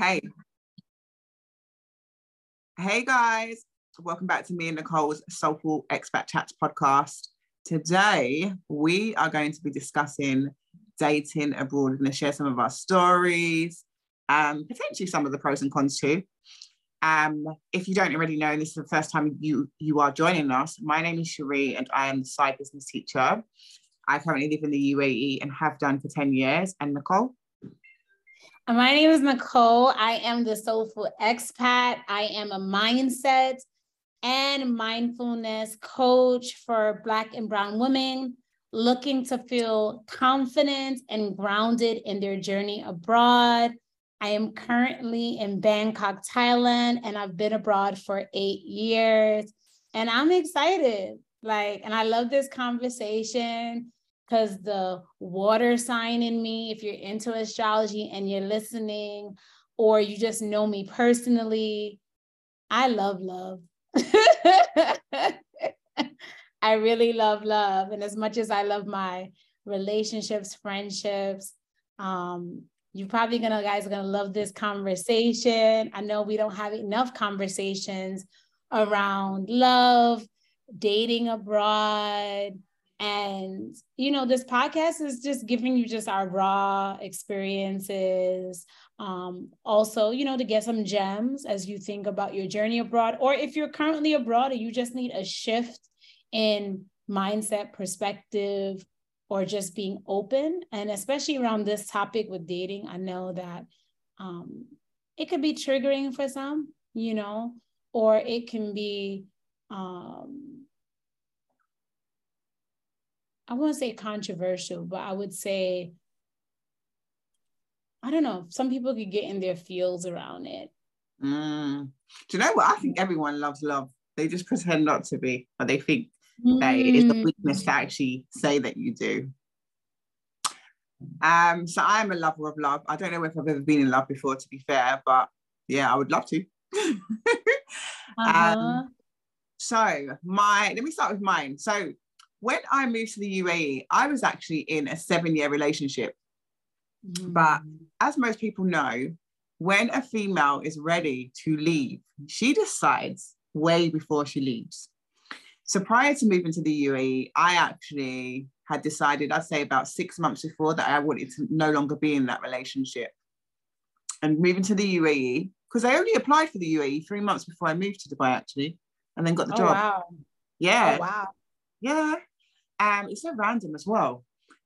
Okay. Hey guys, welcome back to me and Nicole's Soulful Expat Chats podcast. Today we are going to be discussing dating abroad. We're going to share some of our stories, um, potentially some of the pros and cons too. Um, if you don't already know, this is the first time you you are joining us, my name is Sherri and I am the side business teacher. I currently live in the UAE and have done for 10 years. And Nicole? My name is Nicole. I am the Soulful Expat. I am a mindset and mindfulness coach for Black and Brown women looking to feel confident and grounded in their journey abroad. I am currently in Bangkok, Thailand, and I've been abroad for eight years. And I'm excited. Like, and I love this conversation because the water sign in me, if you're into astrology and you're listening, or you just know me personally, I love love. I really love love. And as much as I love my relationships, friendships, um, you probably gonna guys are gonna love this conversation. I know we don't have enough conversations around love, dating abroad, and you know this podcast is just giving you just our raw experiences um, also you know to get some gems as you think about your journey abroad. Or if you're currently abroad and you just need a shift in mindset perspective or just being open and especially around this topic with dating i know that um, it could be triggering for some you know or it can be um, I won't say controversial, but I would say, I don't know, some people could get in their feels around it. Mm. Do you know what? I think everyone loves love. They just pretend not to be, but they think mm. that it is a weakness to actually say that you do. Um, so I'm a lover of love. I don't know if I've ever been in love before, to be fair, but yeah, I would love to. uh-huh. um, so my let me start with mine. So when I moved to the UAE, I was actually in a seven year relationship. Mm. But as most people know, when a female is ready to leave, she decides way before she leaves. So prior to moving to the UAE, I actually had decided, I'd say about six months before, that I wanted to no longer be in that relationship. And moving to the UAE, because I only applied for the UAE three months before I moved to Dubai, actually, and then got the oh, job. Wow. Yeah. Oh, wow. Yeah. Um, it's so random as well.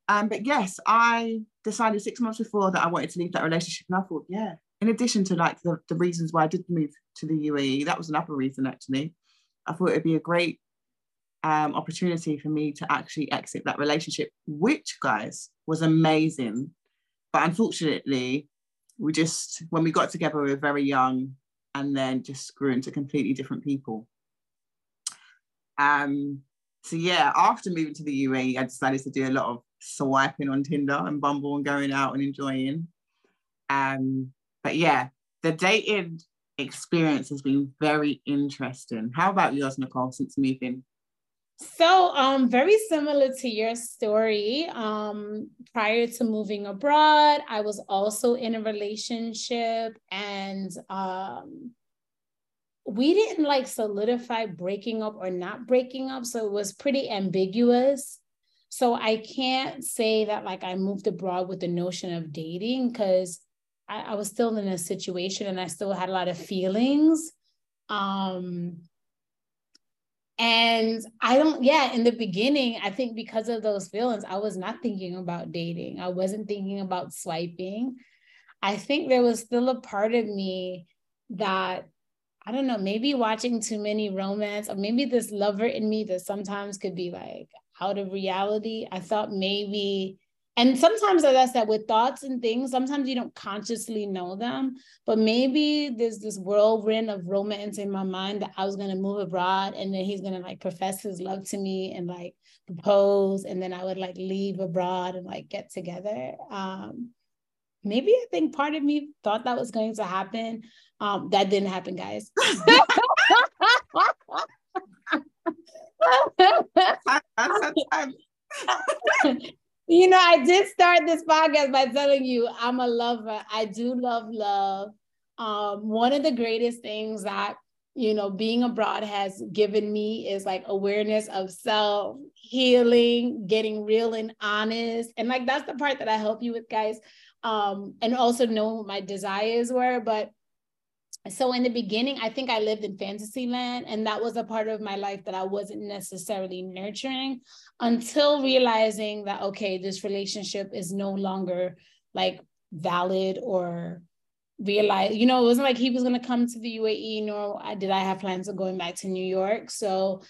Um, but yes, I decided six months before that I wanted to leave that relationship. And I thought, yeah, in addition to like the, the reasons why I did move to the UAE, that was another reason actually. I thought it'd be a great um, opportunity for me to actually exit that relationship, which, guys, was amazing. But unfortunately, we just, when we got together, we were very young and then just grew into completely different people. Um, so yeah, after moving to the UAE, I decided to do a lot of swiping on Tinder and Bumble and going out and enjoying. Um, but yeah, the dating experience has been very interesting. How about yours, Nicole, since moving? So, um, very similar to your story. Um, prior to moving abroad, I was also in a relationship, and um, we didn't like solidify breaking up or not breaking up. So it was pretty ambiguous. So I can't say that like I moved abroad with the notion of dating because I, I, was still in a situation and I still had a lot of feelings. Um, and I don't, yeah, in the beginning, I think because of those feelings, I was not thinking about dating. I wasn't thinking about swiping. I think there was still a part of me that I don't know, maybe watching too many romance, or maybe this lover in me that sometimes could be like out of reality. I thought maybe, and sometimes that's that with thoughts and things, sometimes you don't consciously know them, but maybe there's this whirlwind of romance in my mind that I was gonna move abroad and then he's gonna like profess his love to me and like propose, and then I would like leave abroad and like get together. Um, maybe I think part of me thought that was going to happen. Um, that didn't happen, guys. you know, I did start this podcast by telling you I'm a lover. I do love love. Um, one of the greatest things that you know being abroad has given me is like awareness of self healing getting real and honest and like that's the part that i help you with guys um and also know what my desires were but so in the beginning i think i lived in fantasy land and that was a part of my life that i wasn't necessarily nurturing until realizing that okay this relationship is no longer like valid or realize you know it wasn't like he was going to come to the uae nor did i have plans of going back to new york. So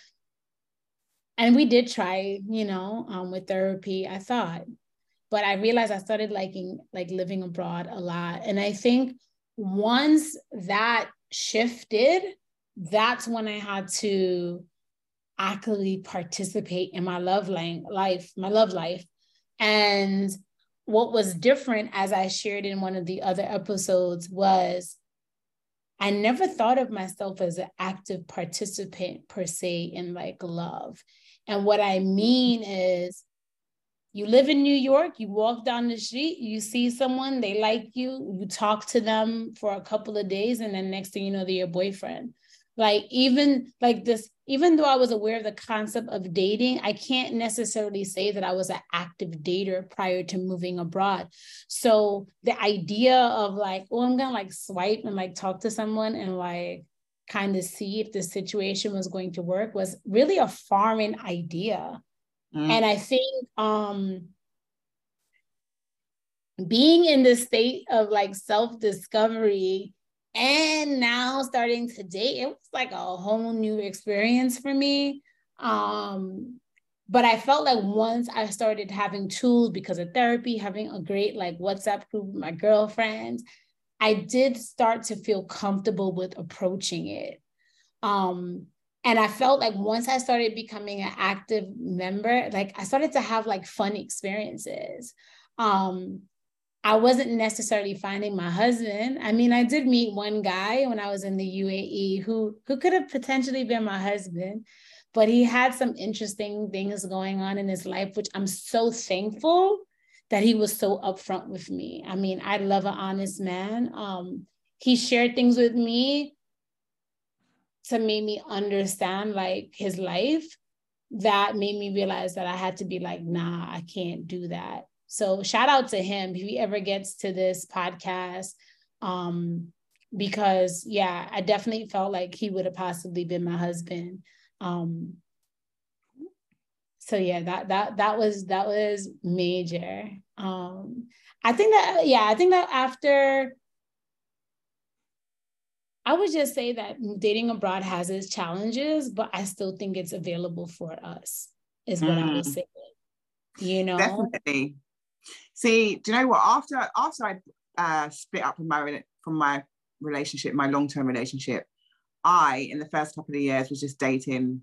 and we did try you know um, with therapy i thought but i realized i started liking like living abroad a lot and i think once that shifted, that's when I had to actively participate in my love life, my love life. And what was different, as I shared in one of the other episodes, was I never thought of myself as an active participant per se in like love. And what I mean is, you live in New York, you walk down the street, you see someone, they like you, you talk to them for a couple of days, and then next thing you know, they're your boyfriend. Like, even like this, even though I was aware of the concept of dating, I can't necessarily say that I was an active dater prior to moving abroad. So the idea of like, oh, I'm gonna like swipe and like talk to someone and like kind of see if the situation was going to work was really a foreign idea Mm. And I think um being in this state of like self-discovery and now starting to date, it was like a whole new experience for me. Um, but I felt like once I started having tools because of therapy, having a great like WhatsApp group with my girlfriends, I did start to feel comfortable with approaching it. Um, and i felt like once i started becoming an active member like i started to have like fun experiences. Um i wasn't necessarily finding my husband. I mean i did meet one guy when i was in the uae who who could have potentially been my husband but he had some interesting things going on in his life which i'm so thankful that he was so upfront with me. I mean i love an honest man. Um he shared things with me to make me understand like his life that made me realize that I had to be like, nah, I can't do that. So shout out to him if he ever gets to this podcast. Um, because yeah, I definitely felt like he would have possibly been my husband. Um, so yeah, that that that was that was major. Um, I think that yeah, I think that after I would just say that dating abroad has its challenges, but I still think it's available for us, is what mm. I would mm. say. You know, definitely. See, do you know what? After after I uh, split up from my from my relationship, my long term relationship, I in the first couple of years was just dating.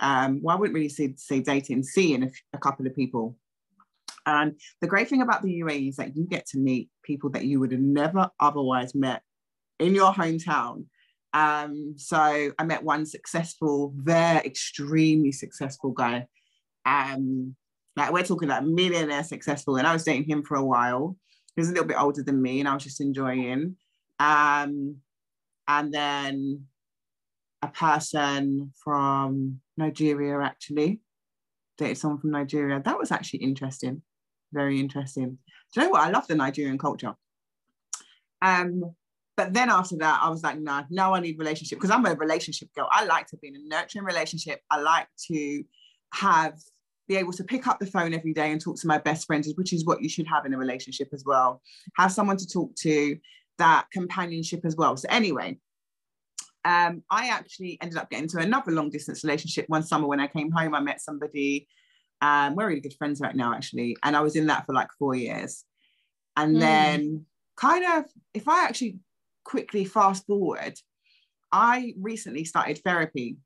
Um, well, I wouldn't really say, say dating, seeing a, a couple of people. And the great thing about the UAE is that you get to meet people that you would have never otherwise met in your hometown. Um, so I met one successful, very extremely successful guy. Um, like we're talking like millionaire successful, and I was dating him for a while. He was a little bit older than me, and I was just enjoying. Um, and then a person from Nigeria actually dated someone from Nigeria. That was actually interesting, very interesting. Do you know what? I love the Nigerian culture. Um, but then after that, I was like, no, nah, now I need relationship because I'm a relationship girl. I like to be in a nurturing relationship. I like to have be able to pick up the phone every day and talk to my best friends, which is what you should have in a relationship as well. Have someone to talk to, that companionship as well. So anyway, um, I actually ended up getting to another long distance relationship one summer when I came home. I met somebody. Um, we're really good friends right now, actually, and I was in that for like four years. And mm. then, kind of, if I actually quickly fast forward, I recently started therapy.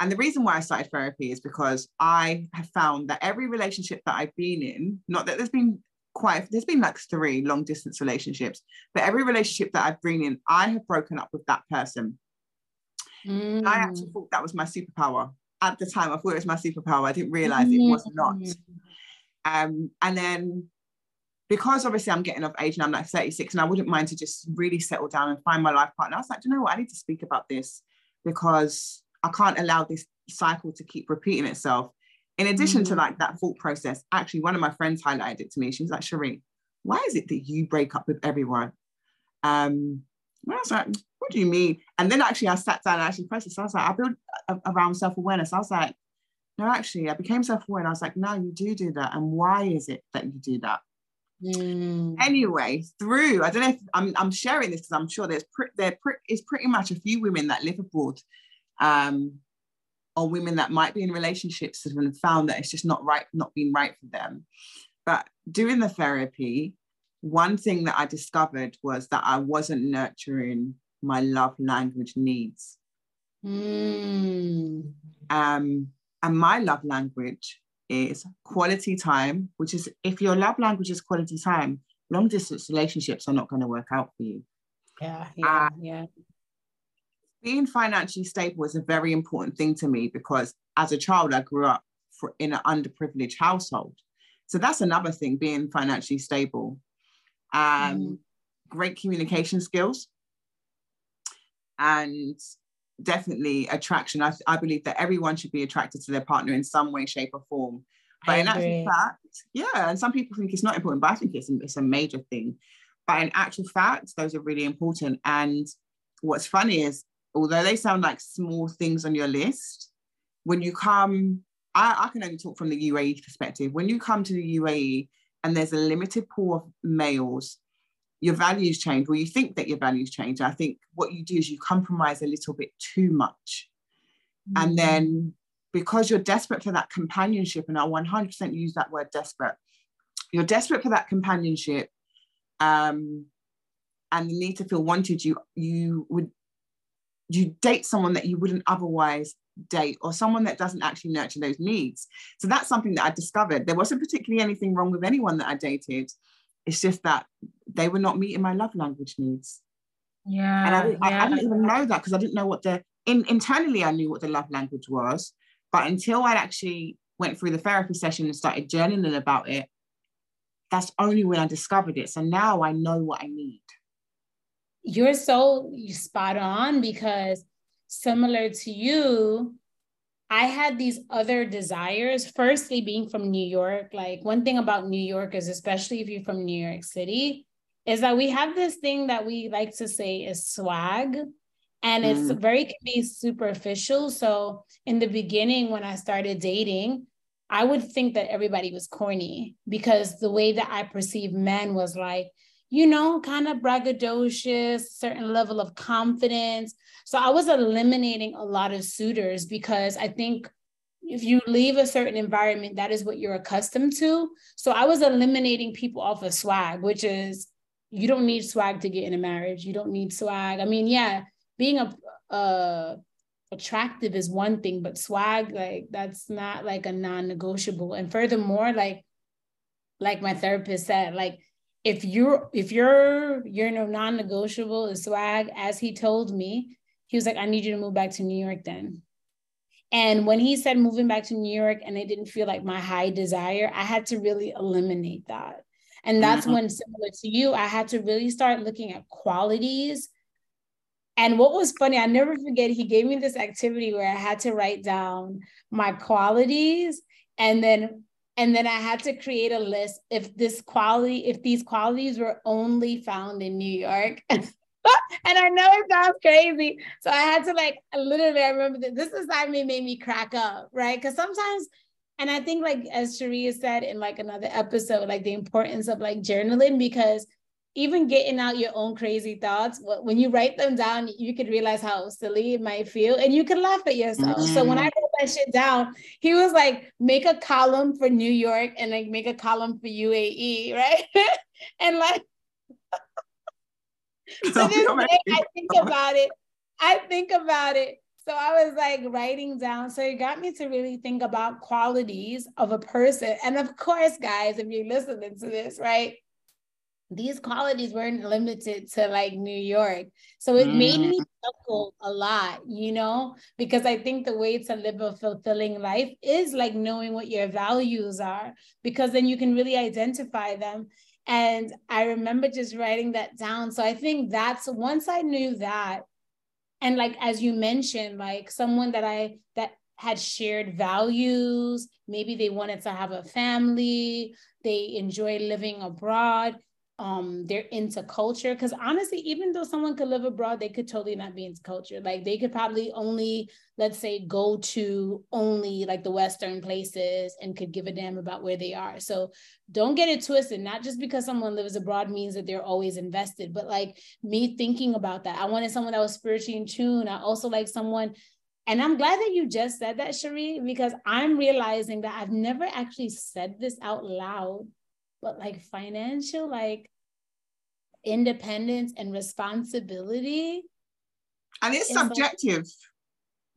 And the reason why I started therapy is because I have found that every relationship that I've been in, not that there's been quite, there's been like three long distance relationships, but every relationship that I've been in, I have broken up with that person. Mm. I actually thought that was my superpower. At the time, I thought it was my superpower. I didn't realize mm. it was not. Mm. Um, and then because obviously I'm getting of age and I'm like 36 and I wouldn't mind to just really settle down and find my life partner. I was like, you know what? I need to speak about this because I can't allow this cycle to keep repeating itself. In addition mm-hmm. to like that thought process, actually, one of my friends highlighted it to me. She was like, Sherri, why is it that you break up with everyone? Um, I was like, what do you mean? And then actually, I sat down and actually processed. I was like, I built around self awareness. I was like, no, actually, I became self aware. And I was like, no, you do do that. And why is it that you do that? Mm. Anyway, through I don't know if I'm, I'm sharing this because I'm sure there's pre- there pre- is pretty much a few women that live abroad, um, or women that might be in relationships and have found that it's just not right, not being right for them. But doing the therapy, one thing that I discovered was that I wasn't nurturing my love language needs. Mm. Um, and my love language is quality time, which is if your love language is quality time, long distance relationships are not going to work out for you. Yeah, yeah, uh, yeah. Being financially stable is a very important thing to me because as a child, I grew up for, in an underprivileged household. So that's another thing, being financially stable um, mm. great communication skills, and definitely attraction. I, I believe that everyone should be attracted to their partner in some way, shape, or form. But I in agree. actual fact, yeah, and some people think it's not important, but I think it's, it's a major thing. But in actual fact, those are really important. And what's funny is, although they sound like small things on your list, when you come, I, I can only talk from the UAE perspective. When you come to the UAE, and there's a limited pool of males, your values change, or you think that your values change. I think what you do is you compromise a little bit too much. Mm-hmm. And then because you're desperate for that companionship, and I 100% use that word desperate, you're desperate for that companionship um, and the need to feel wanted, you, you would you date someone that you wouldn't otherwise date or someone that doesn't actually nurture those needs. So that's something that I discovered. There wasn't particularly anything wrong with anyone that I dated. It's just that they were not meeting my love language needs. Yeah. And I didn't, yeah. I, I didn't even know that because I didn't know what the in, internally I knew what the love language was. But until I actually went through the therapy session and started journaling about it, that's only when I discovered it. So now I know what I need. You're so spot on because similar to you, I had these other desires. Firstly, being from New York, like one thing about New York is, especially if you're from New York City, is that we have this thing that we like to say is swag. And it's mm. very can be superficial. So in the beginning, when I started dating, I would think that everybody was corny because the way that I perceived men was like, you know, kind of braggadocious, certain level of confidence. So I was eliminating a lot of suitors because I think if you leave a certain environment, that is what you're accustomed to. So I was eliminating people off of swag, which is you don't need swag to get in a marriage. You don't need swag. I mean, yeah, being a, a attractive is one thing, but swag, like that's not like a non-negotiable. And furthermore, like like my therapist said, like if you're if you're you're no non-negotiable is swag, as he told me, he was like, I need you to move back to New York then. And when he said moving back to New York and it didn't feel like my high desire, I had to really eliminate that. And that's mm-hmm. when, similar to you, I had to really start looking at qualities. And what was funny, I never forget, he gave me this activity where I had to write down my qualities and then and then I had to create a list if this quality, if these qualities were only found in New York. and I know it sounds crazy. So I had to like literally, I remember that this assignment made me crack up, right? Because sometimes, and I think like as Sherri said in like another episode, like the importance of like journaling because even getting out your own crazy thoughts, when you write them down, you could realize how silly it might feel and you can laugh at yourself. Mm-hmm. So when I mm-hmm. wrote that shit down, he was like, make a column for New York and like make a column for UAE, right? and like so this day I think about it. I think about it. So I was like writing down. So it got me to really think about qualities of a person. And of course, guys, if you're listening to this, right? These qualities weren't limited to like New York. So it mm. made me chuckle a lot, you know, because I think the way to live a fulfilling life is like knowing what your values are, because then you can really identify them. And I remember just writing that down. So I think that's once I knew that, and like as you mentioned, like someone that I that had shared values, maybe they wanted to have a family, they enjoy living abroad um they're into culture because honestly even though someone could live abroad they could totally not be into culture. Like they could probably only let's say go to only like the western places and could give a damn about where they are. So don't get it twisted. Not just because someone lives abroad means that they're always invested but like me thinking about that i wanted someone that was spiritually in tune. I also like someone and I'm glad that you just said that, Sherri, because I'm realizing that I've never actually said this out loud but like financial like independence and responsibility and it's subjective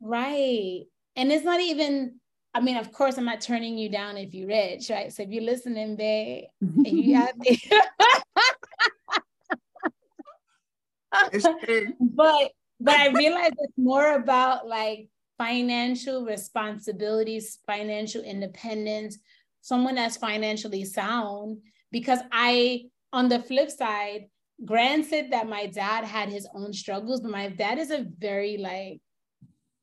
like, right. And it's not even I mean, of course, I'm not turning you down if you're rich, right? So if you're listening, babe, and you there, but but I realize it's more about like financial responsibilities, financial independence, someone that's financially sound because I, on the flip side, granted that my dad had his own struggles, but my dad is a very like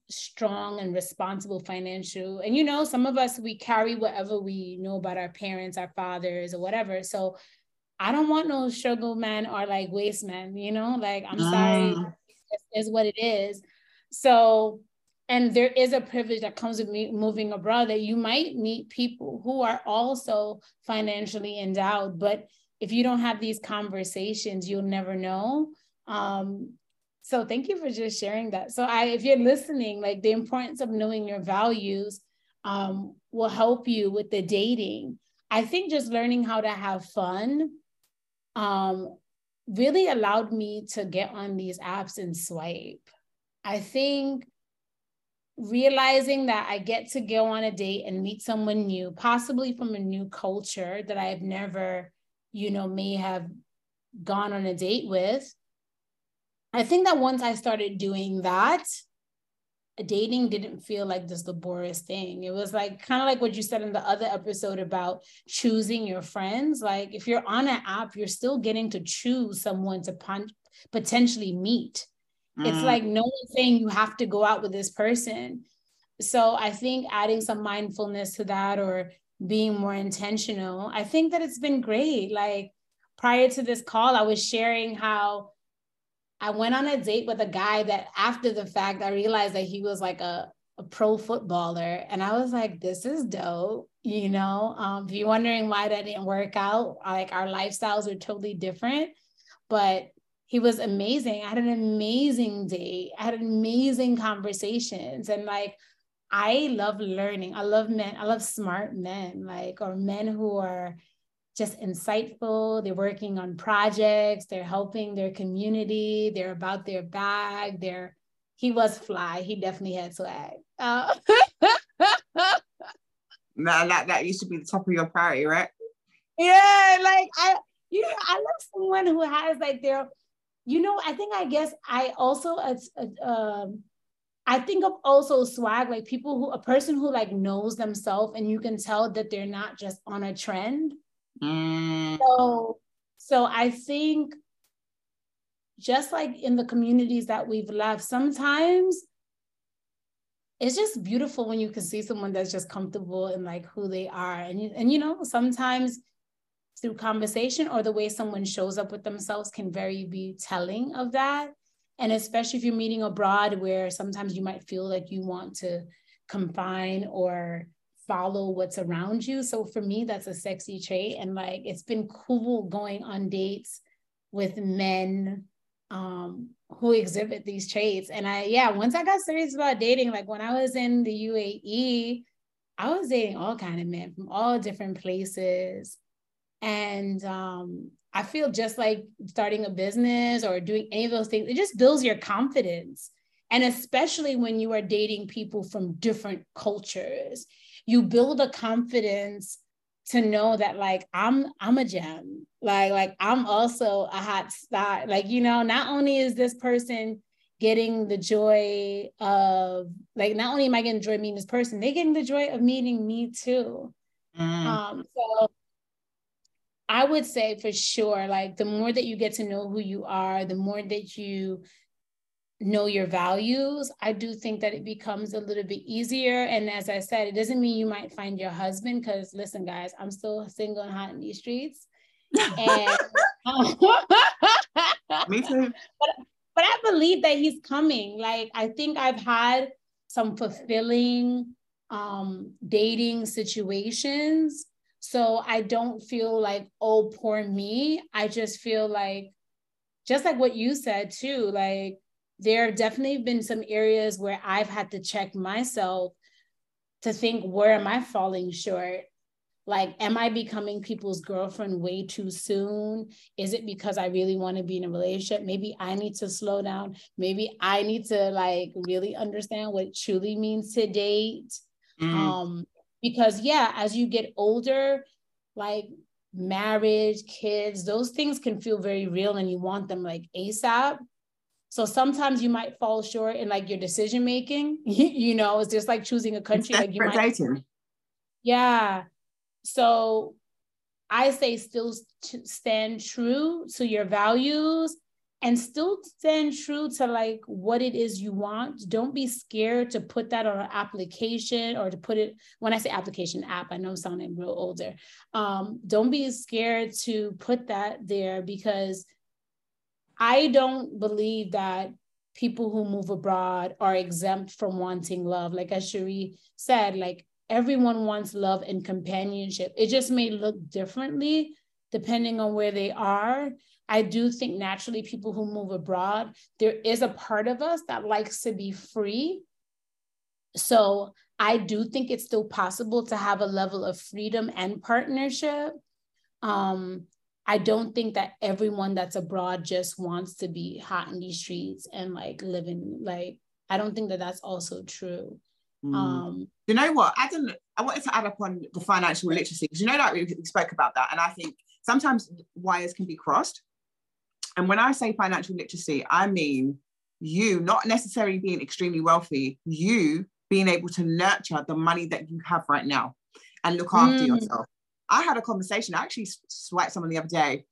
strong and responsible financial. And you know, some of us we carry whatever we know about our parents, our fathers, or whatever. So I don't want no struggle man or like waste man, you know, like I'm sorry, mm. is what it is. So and there is a privilege that comes with me moving abroad that you might meet people who are also financially endowed. But if you don't have these conversations you'll never know. Um, so thank you for just sharing that. So i if you're listening like the importance of knowing your values um, will help you with the dating. I think just learning how to have fun um, really allowed me to get on these apps and swipe. I think realizing that I get to go on a date and meet someone new, possibly from a new culture that I've never, you know, may have gone on a date with. I think that once I started doing that, dating didn't feel like this laborious thing. It was like kind of like what you said in the other episode about choosing your friends. Like if you're on an app, you're still getting to choose someone to potentially meet Mm. It's like no one saying you have to go out with this person. So I think adding some mindfulness to that or being more intentional, I think that it's been great. Like prior to this call, I was sharing how I went on a date with a guy that after the fact, I realized that he was like a, a pro footballer. And I was like, this is dope. You know, um, if you're wondering why that didn't work out, like our lifestyles are totally different. But he was amazing. I had an amazing day. I had amazing conversations. And like, I love learning. I love men. I love smart men, like, or men who are just insightful. They're working on projects. They're helping their community. They're about their bag. They're, he was fly. He definitely had swag. Uh, no, that, that used to be the top of your priority, right? Yeah. Like, I, you know, I love someone who has like their, you know, I think I guess I also as um I think of also swag like people who a person who like knows themselves and you can tell that they're not just on a trend. Mm. So so I think just like in the communities that we've left, sometimes it's just beautiful when you can see someone that's just comfortable in like who they are. And and you know, sometimes through conversation or the way someone shows up with themselves can very be telling of that. And especially if you're meeting abroad where sometimes you might feel like you want to confine or follow what's around you. So for me, that's a sexy trait. And like it's been cool going on dates with men um who exhibit these traits. And I yeah, once I got serious about dating, like when I was in the UAE, I was dating all kind of men from all different places. And um, I feel just like starting a business or doing any of those things, it just builds your confidence. And especially when you are dating people from different cultures, you build a confidence to know that like I'm I'm a gem. Like, like I'm also a hot start. Like, you know, not only is this person getting the joy of like not only am I getting joy meeting this person, they're getting the joy of meeting me too. Mm. Um, so I would say for sure, like the more that you get to know who you are, the more that you know your values, I do think that it becomes a little bit easier. And as I said, it doesn't mean you might find your husband, because listen, guys, I'm still single and hot in these streets. And me too. But, but I believe that he's coming. Like I think I've had some fulfilling um dating situations. So I don't feel like, oh, poor me. I just feel like just like what you said too, like there have definitely been some areas where I've had to check myself to think, where am I falling short? Like, am I becoming people's girlfriend way too soon? Is it because I really want to be in a relationship? Maybe I need to slow down. Maybe I need to like really understand what it truly means to date. Mm. Um, because yeah, as you get older, like marriage, kids, those things can feel very real and you want them like ASAP. So sometimes you might fall short in like your decision making. you know, it's just like choosing a country. like you might, yeah. So I say still stand true to your values and still stand true to like what it is you want. Don't be scared to put that on an application or to put it when I say application app, I know I'm sounding real older. Um, don't be scared to put that there because I don't believe that people who move abroad are exempt from wanting love. Like as Sherri said, like everyone wants love and companionship. It just may look differently depending on where they are. I do think naturally people who move abroad, there is a part of us that likes to be free. So I do think it's still possible to have a level of freedom and partnership. Um, I don't think that everyone that's abroad just wants to be hot in these streets and like living like I don't think that that's also true. Mm. Um, you know what? I didn't. I wanted to add up on the financial literacy because you know that we spoke about that, and I think sometimes wires can be crossed. And when I say financial literacy, I mean you not necessarily being extremely wealthy, you being able to nurture the money that you have right now and look after mm. yourself. I had a conversation. I actually swiped someone the other day,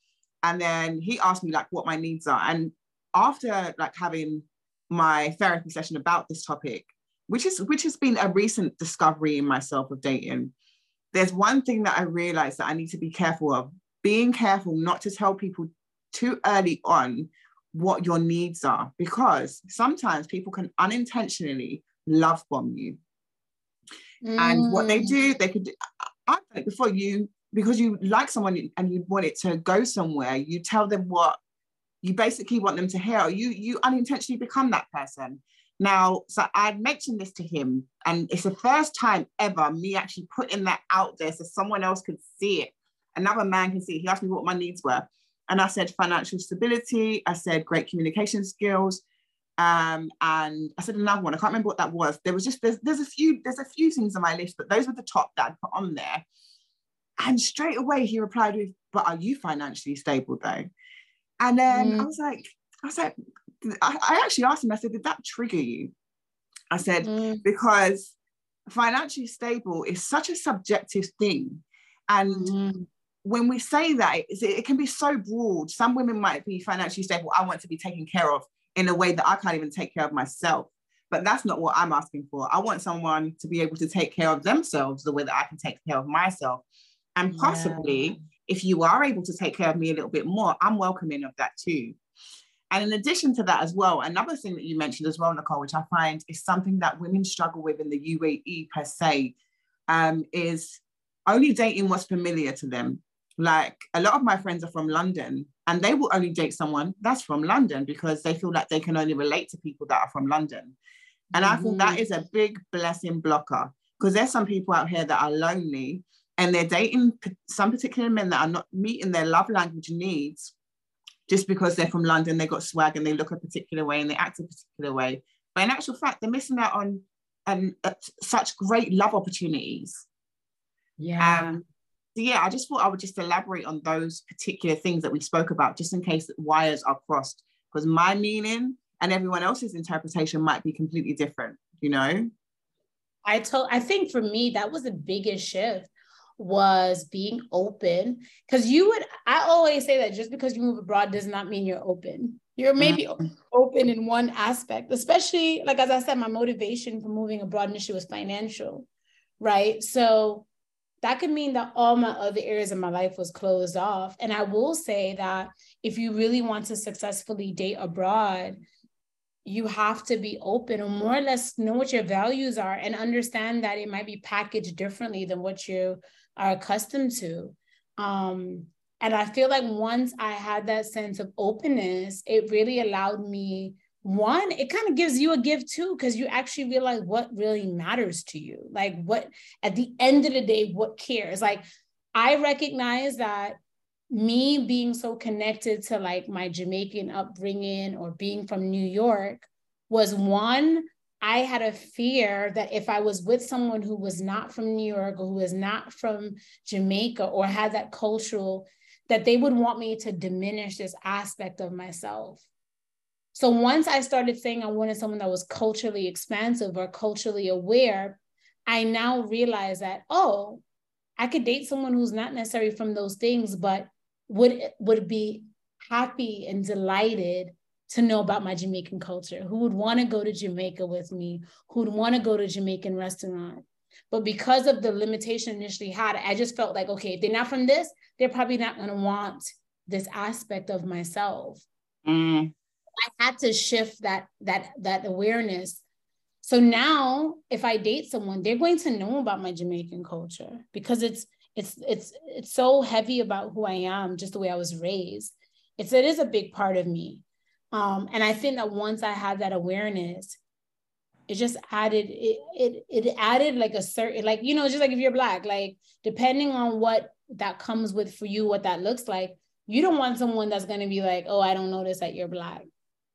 and then he asked me like what my needs are. And after like having my therapy session about this topic, which is which has been a recent discovery in myself of dating, there's one thing that I realized that I need to be careful of. Being careful not to tell people too early on what your needs are, because sometimes people can unintentionally love bomb you. Mm. And what they mm. do, they could I've done it before. You because you like someone and you want it to go somewhere, you tell them what you basically want them to hear. You you unintentionally become that person. Now, so I mentioned this to him, and it's the first time ever me actually putting that out there so someone else could see it. Another man can see. He asked me what my needs were, and I said financial stability. I said great communication skills, um, and I said another one. I can't remember what that was. There was just there's there's a few there's a few things on my list, but those were the top that I'd put on there. And straight away he replied with, "But are you financially stable though?" And then mm. I was like, I was like, I, I, actually asked him. I said, "Did that trigger you?" I said mm. because financially stable is such a subjective thing, and mm. When we say that, it, can be so broad. Some women might be financially stable. I want to be taken care of in a way that I can't even take care of myself. But that's not what I'm asking for. I want someone to be able to take care of themselves the way that I can take care of myself. And possibly, yeah. if you are able to take care of me a little bit more, I'm welcoming of that too. And in addition to that, as well, another thing that you mentioned as well, Nicole, which I find is something that women struggle with in the UAE per se, um, is only dating what's familiar to them. Like a lot of my friends are from London and they will only date someone that's from London because they feel like they can only relate to people that are from London. And mm-hmm. I think that is a big blessing blocker because there's some people out here that are lonely and they're dating some particular men that are not meeting their love language needs just because they're from London, they got swag and they look a particular way and they act a particular way. But in actual fact, they're missing out on um, uh, such great love opportunities. Yeah. Um, yeah, I just thought I would just elaborate on those particular things that we spoke about, just in case the wires are crossed, because my meaning and everyone else's interpretation might be completely different, you know? I told I think for me that was the biggest shift was being open because you would I always say that just because you move abroad does not mean you're open. You're maybe mm-hmm. open in one aspect, especially like as I said, my motivation for moving abroad initially was financial, right? So that could mean that all my other areas of my life was closed off. And I will say that if you really want to successfully date abroad, you have to be open or more or less know what your values are and understand that it might be packaged differently than what you are accustomed to. Um, and I feel like once I had that sense of openness, it really allowed me one, it kind of gives you a gift too, because you actually realize what really matters to you. Like what at the end of the day, what cares? Like I recognize that me being so connected to like my Jamaican upbringing or being from New York was one, I had a fear that if I was with someone who was not from New York or who was not from Jamaica or had that cultural, that they would want me to diminish this aspect of myself. So once I started saying I wanted someone that was culturally expansive or culturally aware, I now realize that, oh, I could date someone who's not necessarily from those things, but would would be happy and delighted to know about my Jamaican culture, who would want to go to Jamaica with me, who would want to go to Jamaican restaurant. But because of the limitation initially had, I just felt like, okay, if they're not from this, they're probably not going to want this aspect of myself. Mm. I had to shift that that that awareness. So now, if I date someone, they're going to know about my Jamaican culture because it's it's it's it's so heavy about who I am, just the way I was raised. It's it is a big part of me. Um, and I think that once I had that awareness, it just added it, it it added like a certain like you know just like if you're black like depending on what that comes with for you what that looks like you don't want someone that's going to be like oh i don't notice that you're black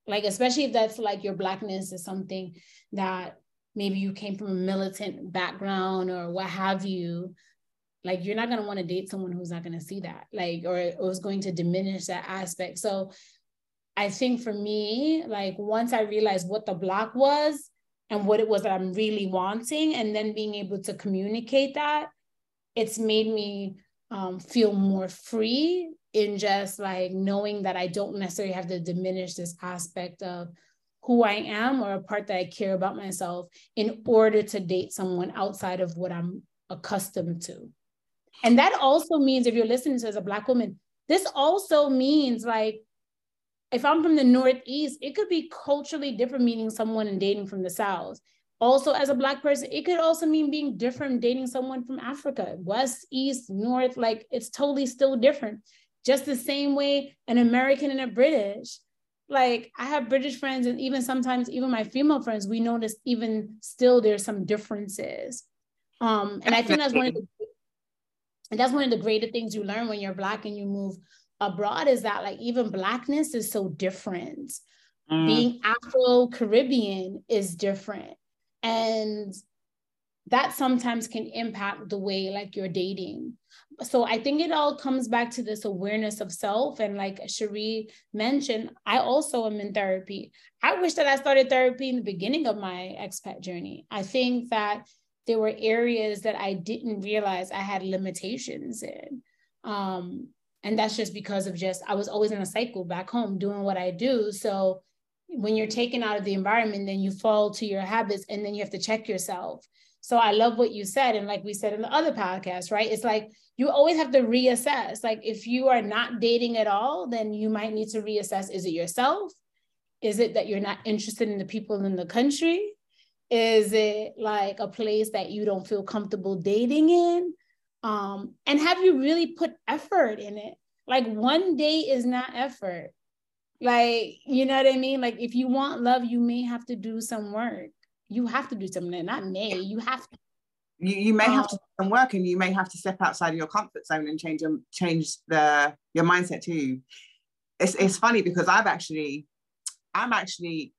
like especially if that's like your blackness is something that maybe you came from a militant background or what have you like you're not going to want to date someone who's not going to see that like or, or is going to diminish that aspect. So i think for me like once i realized what the block was and what it was that i'm really wanting and then being able to communicate that it's made me um, feel more free in just like knowing that i don't necessarily have to diminish this aspect of who I am or a part that I care about myself in order to date someone outside of what I'm accustomed to. And that also means if you're listening to as a Black woman, this also means like, if I'm from the Northeast, it could be culturally different meaning someone and dating from the South. Also, as a Black person, it could also mean being different dating someone from Africa, West, East, North, like it's totally still different. Just the same way an American and a British. Like I have British friends, and even sometimes, even my female friends, we notice even still there's some differences. Um, and I think that's one of the and that's one of the greater things you learn when you're black and you move abroad is that like even blackness is so different mm. being afro caribbean is different and that sometimes can impact the way like you're dating so i think it all comes back to this awareness of self and like Sherri mentioned i also am in therapy i wish that i started therapy in the beginning of my expat journey i think that there were areas that I didn't realize I had limitations in. Um, and that's just because of just, I was always in a cycle back home doing what I do. So when you're taken out of the environment, then you fall to your habits and then you have to check yourself. So I love what you said. And like we said in the other podcast, right? It's like you always have to reassess. Like if you are not dating at all, then you might need to reassess is it yourself? Is it that you're not interested in the people in the country? Is it like a place that you don't feel comfortable dating in? Um, and have you really put effort in it? Like one day is not effort. Like, you know what I mean? Like if you want love, you may have to do some work. You have to do something, not may, you have to. You, you may um, have to do some work and you may have to step outside of your comfort zone and change your change the your mindset too. It's it's funny because I've actually I'm actually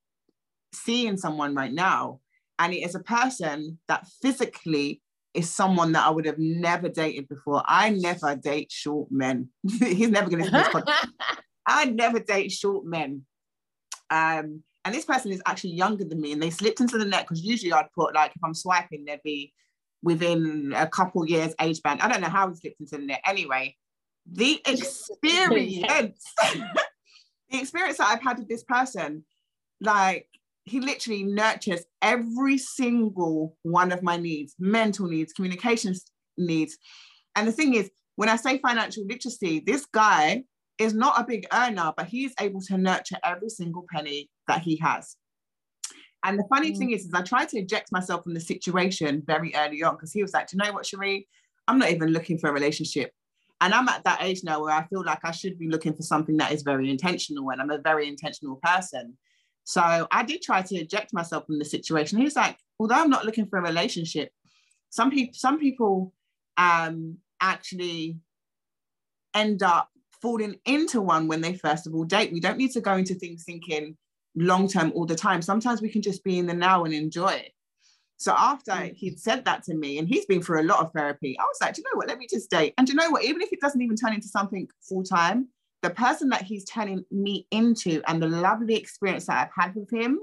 seeing someone right now and it is a person that physically is someone that I would have never dated before. I never date short men. He's never going to. I never date short men. Um, and this person is actually younger than me, and they slipped into the net because usually I'd put like if I'm swiping, they'd be within a couple years age band. I don't know how he slipped into the net. Anyway, the experience, the experience that I've had with this person, like he literally nurtures every single one of my needs, mental needs, communication needs. And the thing is, when I say financial literacy, this guy is not a big earner, but he's able to nurture every single penny that he has. And the funny mm. thing is, is I tried to eject myself from the situation very early on because he was like, Do you know what, Sherri? I'm not even looking for a relationship. And I'm at that age now where I feel like I should be looking for something that is very intentional and I'm a very intentional person. So I did try to eject myself from the situation. He was like, although I'm not looking for a relationship, some people some people um, actually end up falling into one when they first of all date. We don't need to go into things thinking long term all the time. Sometimes we can just be in the now and enjoy it. So after mm. he'd said that to me, and he's been through a lot of therapy, I was like, you know what? Let me just date. And you know what? Even if it doesn't even turn into something full time, the person that he's turning me into and the lovely experience that I've had with him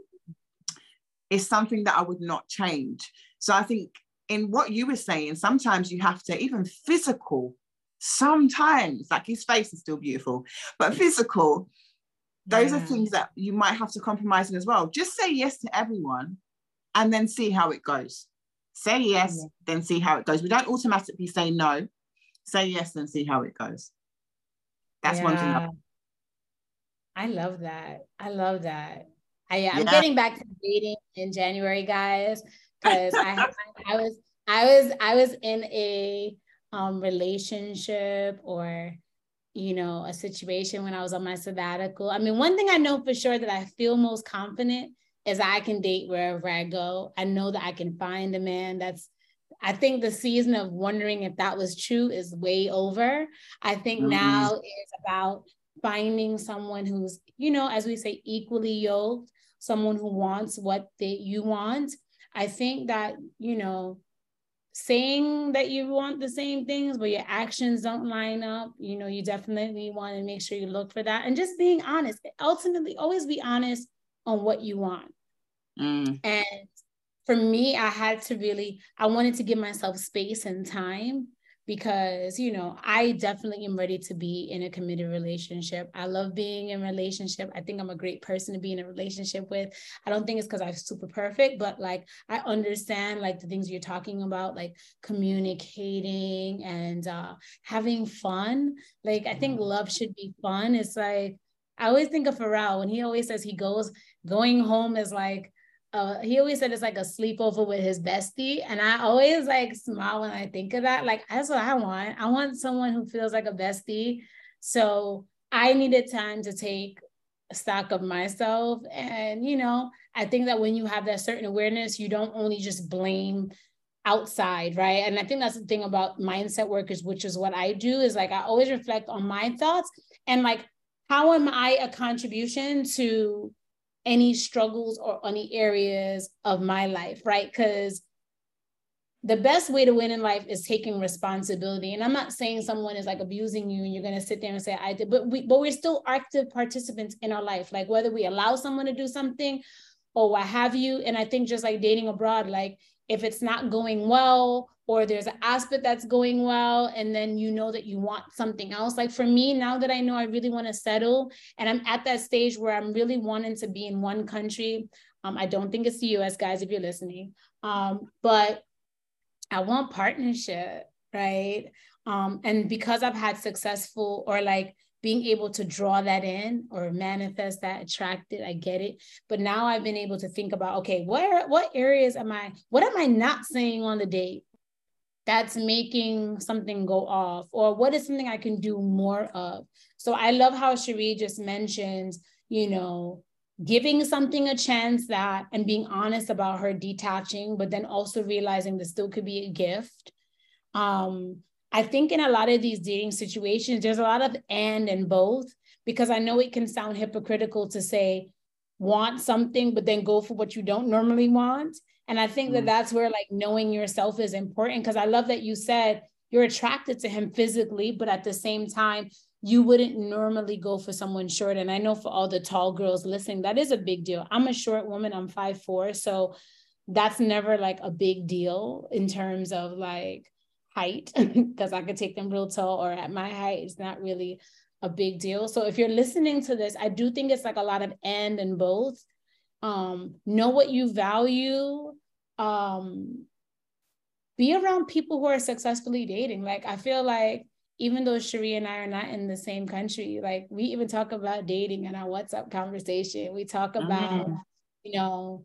is something that I would not change. So I think in what you were saying, sometimes you have to, even physical, sometimes, like his face is still beautiful, but physical, those yeah. are things that you might have to compromise in as well. Just say yes to everyone and then see how it goes. Say yes, yeah. then see how it goes. We don't automatically say no. Say yes, and see how it goes. That's yeah. one thing. I love that. I love that. I, I'm getting back to dating in January, guys, because I, I was I was I was in a um, relationship or you know a situation when I was on my sabbatical. I mean, one thing I know for sure that I feel most confident is I can date wherever I go. I know that I can find a man that's I think the season of wondering if that was true is way over. I think mm-hmm. now is about finding someone who's, you know, as we say, equally yoked, someone who wants what they, you want. I think that, you know, saying that you want the same things, but your actions don't line up, you know, you definitely want to make sure you look for that. And just being honest, ultimately, always be honest on what you want. Mm. And for me, I had to really, I wanted to give myself space and time because, you know, I definitely am ready to be in a committed relationship. I love being in relationship. I think I'm a great person to be in a relationship with. I don't think it's because I'm super perfect, but like I understand like the things you're talking about, like communicating and uh, having fun. Like I think mm-hmm. love should be fun. It's like, I always think of Pharrell when he always says he goes, going home is like, uh, he always said it's like a sleepover with his bestie. And I always like smile when I think of that. Like, that's what I want. I want someone who feels like a bestie. So I needed time to take stock of myself. And, you know, I think that when you have that certain awareness, you don't only just blame outside, right? And I think that's the thing about mindset workers, which is what I do, is like I always reflect on my thoughts and like, how am I a contribution to any struggles or any areas of my life, right? Because the best way to win in life is taking responsibility. And I'm not saying someone is like abusing you and you're to sit there and say, I did, but we, but we're still active participants in our life. Like whether we allow someone to do something or what have you. And I think just like dating abroad, like if it's not going well or there's an aspect that's going well and then you know that you want something else. Like for me now that i know i really want to settle and i'm at that stage where i'm really wanting to be in one country um, i don't think it's the us guys if you're listening. Um, but i want partnership right? Um, and because i've had successful or like being able to draw that in or manifest that attract it i get it. But now i've been able to think about okay where what areas am i what am i not saying on the date that's making something go off or what is something i can do more of? So i love how Sherri just mentioned you know giving something a chance that and being honest about her detaching but then also realizing this still could be a gift. Um i think in a lot of these dating situations there's a lot of and and both because i know it can sound hypocritical to say want something but then go for what you don't normally want And I think mm. that that's where like knowing yourself is important because I love that you said you're attracted to him physically, but at the same time, you wouldn't normally go for someone short. And I know for all the tall girls listening, that is a big deal. I'm a short woman, I'm five four, So that's never like a big deal in terms of like height, because I could take them real tall or at my height, it's not really a big deal. So if you're listening to this, I do think it's like a lot of and and both. Um, know what you value. Um, be around people who are successfully dating. Like I feel like even though Sherri and I are not in the same country, like we even talk about dating in our WhatsApp conversation. We talk about, mm. you know,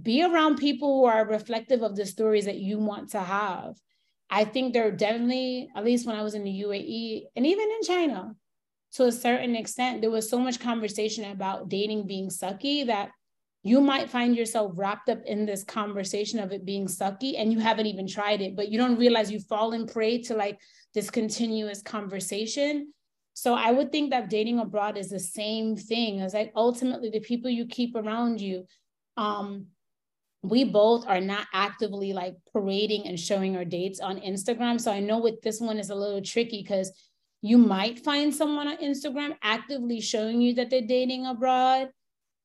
be around people who are reflective of the stories that you want to have. I think there are definitely, at least when I was in the UAE and even in China, to a certain extent, there was so much conversation about dating being sucky that you might find yourself wrapped up in this conversation of it being sucky and you haven't even tried it, but you don't realize you've fallen prey to like this continuous conversation. So I would think that dating abroad is the same thing as like ultimately the people you keep around you. Um, we both are not actively like parading and showing our dates on Instagram. So I know with this one is a little tricky because you might find someone on Instagram actively showing you that they're dating abroad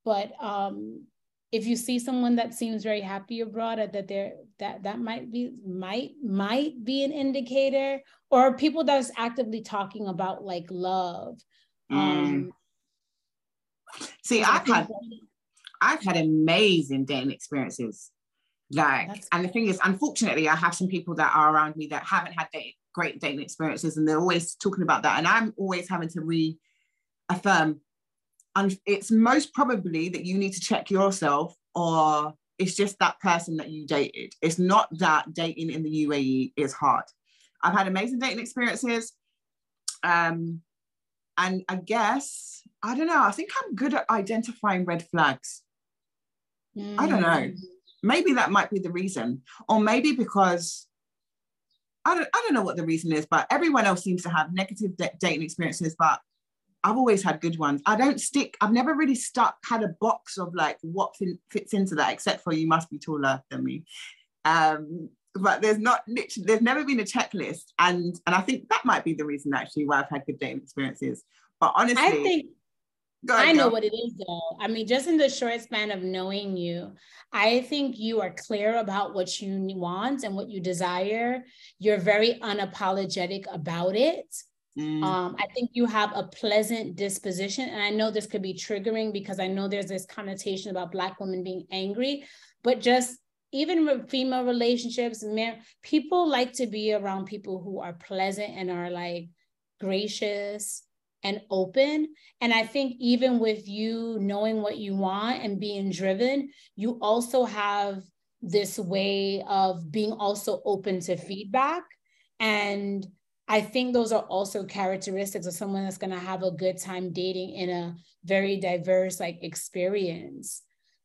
but um, if you see someone that seems very happy abroad, that they're that that might be might might be an indicator, or people that's actively talking about like love. Mm. Um, see, I've had I've had amazing dating experiences. Like, That's- and the thing is, unfortunately, I have some people that are around me that haven't had great dating experiences, and they're always talking about that, and I'm always having to reaffirm and it's most probably that you need to check yourself or it's just that person that you dated. It's not that dating in the UAE is hard. I've had amazing dating experiences. Um, and I guess, I don't know, I think I'm good at identifying red flags. Mm. I don't know. Mm. Maybe that might be the reason. Or maybe because I don't, I don't know what the reason is, but everyone else seems to have negative de- dating experiences, but I've always had good ones. I don't stick, I've never really stuck, had a box of like what fits into that, except for you must be taller than me. Um, but there's not literally, there's never been a checklist. And and I think that might be the reason actually why I've had good dating experiences. But honestly, I think ahead, I know what it is though. I mean, just in the short span of knowing you, I think you are clear about what you want and what you desire. You're very unapologetic about it. Mm. Um, I think you have a pleasant disposition. And I know this could be triggering because I know there's this connotation about Black women being angry, but just even with female relationships, man, people like to be around people who are pleasant and are like gracious and open. And I think even with you knowing what you want and being driven, you also have this way of being also open to feedback and I think those are also characteristics of someone that's going to have a good time dating in a very diverse like experience.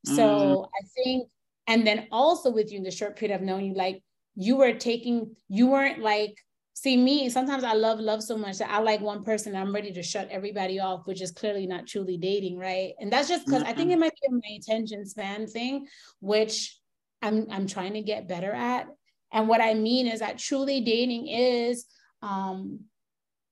Mm. So I think, and then also with you in the short period of knowing you, like you were taking, you weren't like, see me, sometimes I love love so much that I like one person, I'm ready to shut everybody off, which is clearly not truly dating, right? And that's just because mm-hmm. I think it might be my attention span thing, which I'm I'm trying to get better at. And what I mean is that truly dating is um,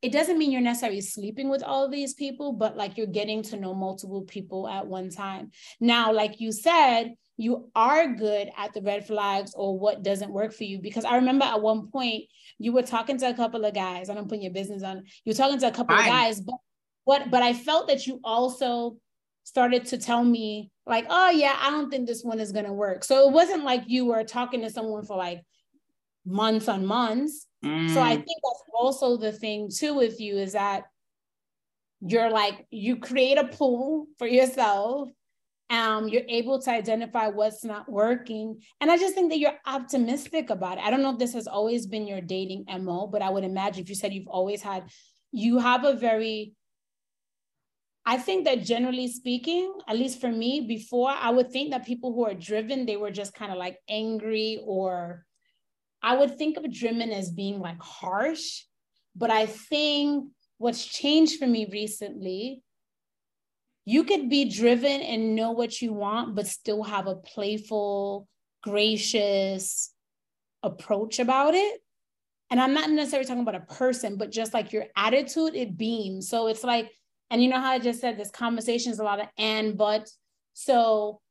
it doesn't mean you're necessarily sleeping with all these people, but like you're getting to know multiple people at one time. Now, like you said, you are good at the red flags or what doesn't work for you. Because I remember at one point you were talking to a couple of guys. I don't put your business on. You're talking to a couple Fine. of guys, but what? But I felt that you also started to tell me like, oh yeah, I don't think this one is gonna work. So it wasn't like you were talking to someone for like months on months. Mm. So I mm. think that's also the thing too with you is that you're like you create a pool for yourself. Um, you're able to identify what's not working. And I just think that you're optimistic about it. I don't know if this has always been your dating MO, but I would imagine if you said you've always had, you have a very I think that generally speaking, at least for me, before I would think that people who are driven, they were just kind of like angry or I would think of driven as being like harsh, but I think what's changed for me recently, you could be driven and know what you want, but still have a playful gracious approach about it. And I'm not necessarily talking about a person, but just like your attitude, it beams. So it's like, and you know how I just said this conversation is a lot of and but. So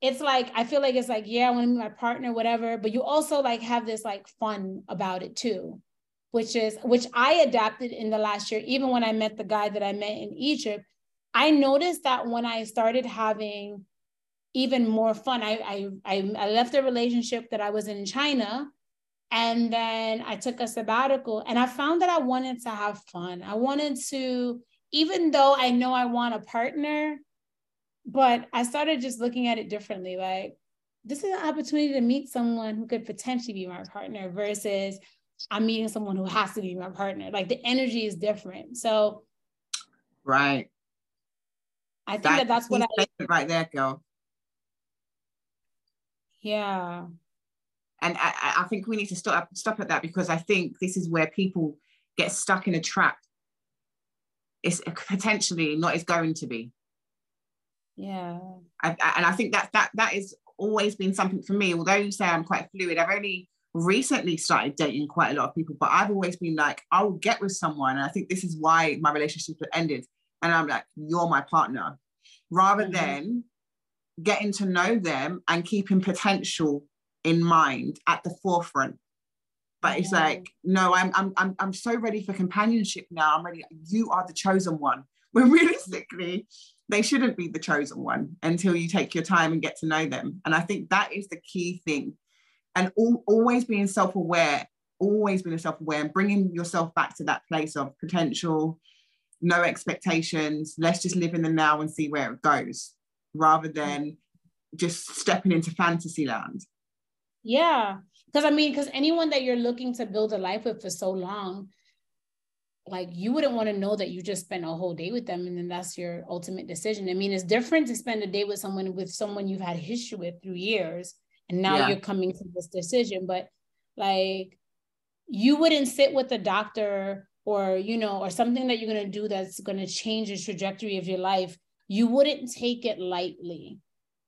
it's like I feel like it's like, yeah, I want to meet my partner, whatever. But you also like have this like fun about it too, which is which I adapted in the last year, even when I met the guy that I met in Egypt. I noticed that when I started having even more fun, I I I left a relationship that I was in China and then I took a sabbatical and I found that I wanted to have fun. I wanted to, even though I know I want a partner, but I started just looking at it differently. Like, this is an opportunity to meet someone who could potentially be my partner versus I'm meeting someone who has to be my partner. Like, the energy is different. So, right. I think that, that that's what I right there, girl. Yeah. And I, I think we need to stop stop at that because I think this is where people get stuck in a trap. It's potentially not is going to be. Yeah. I, and I think that that that is always been something for me. Although you say I'm quite fluid, I've only recently started dating quite a lot of people, but I've always been like, I'll get with someone. And I think this is why my relationship ended. And I'm like, you're my partner. Rather mm-hmm. than getting to know them and keeping potential in mind at the forefront. But it's like, no, I'm I'm I'm I'm so ready for companionship now. I'm ready. You are the chosen one. When realistically, they shouldn't be the chosen one until you take your time and get to know them. And I think that is the key thing. And all, always being self aware, always being self aware and bringing yourself back to that place of potential, no expectations. Let's just live in the now and see where it goes rather than just stepping into fantasy land. Yeah. Because I mean, because anyone that you're looking to build a life with for so long, like you wouldn't want to know that you just spent a whole day with them and then that's your ultimate decision. I mean, it's different to spend a day with someone with someone you've had history with through years and now yeah. you're coming to this decision. But like you wouldn't sit with a doctor or you know, or something that you're gonna do that's gonna change the trajectory of your life. You wouldn't take it lightly.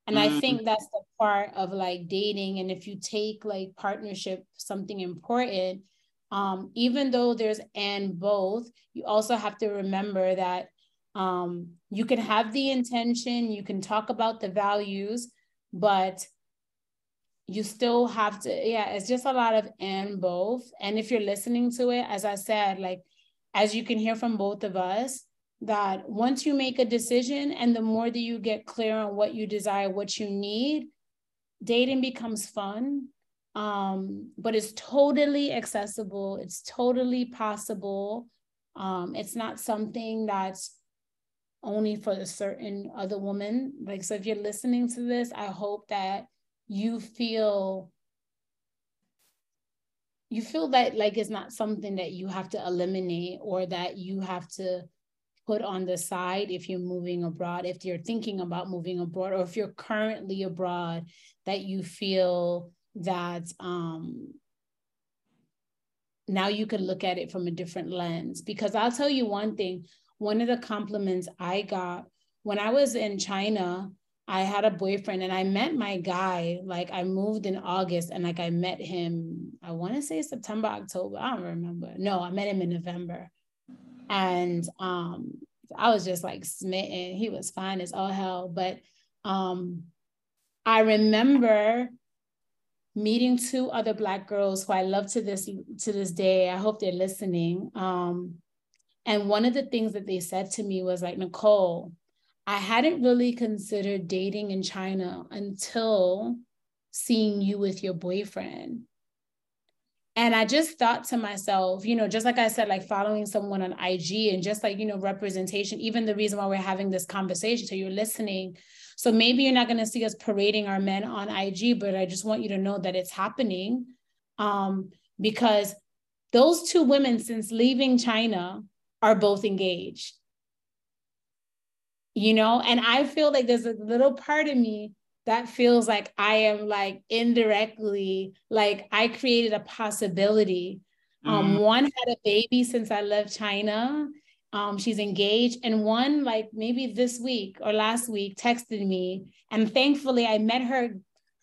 And mm-hmm. I think that's the part of like dating. And if you take like partnership something important, um, even though there's and both, you also have to remember that um, you can have the intention, you can talk about the values, but you still have to, yeah, it's just a lot of and both. And if you're listening to it, as I said, like, as you can hear from both of us, that once you make a decision and the more that you get clear on what you desire, what you need, dating becomes fun um, but it's totally accessible. It's totally possible. Um, it's not something that's only for a certain other woman. Like, so if you're listening to this, I hope that you feel you feel that like it's not something that you have to eliminate or that you have to put on the side if you're moving abroad if you're thinking about moving abroad or if you're currently abroad that you feel that um, now you can look at it from a different lens. Because I'll tell you one thing one of the compliments I got when I was in China, I had a boyfriend and I met my guy. Like I moved in August and like I met him, I want to say September, October. I don't remember. No, I met him in November. And um, I was just like smitten. He was fine as all hell. But um, I remember meeting two other black girls who I love to this to this day. I hope they're listening. Um, and one of the things that they said to me was like, Nicole, I hadn't really considered dating in China until seeing you with your boyfriend. And I just thought to myself, you know, just like I said, like following someone on IG and just like, you know, representation, even the reason why we're having this conversation. So you're listening so maybe you're not going to see us parading our men on IG, but I just want you to know that it's happening um, because those two women, since leaving China, are both engaged. You know, and I feel like there's a little part of me that feels like I am like indirectly, like I created a possibility. Um, mm-hmm. One had a baby since I left China, um, she's engaged and one like maybe this week or last week texted me and thankfully i met her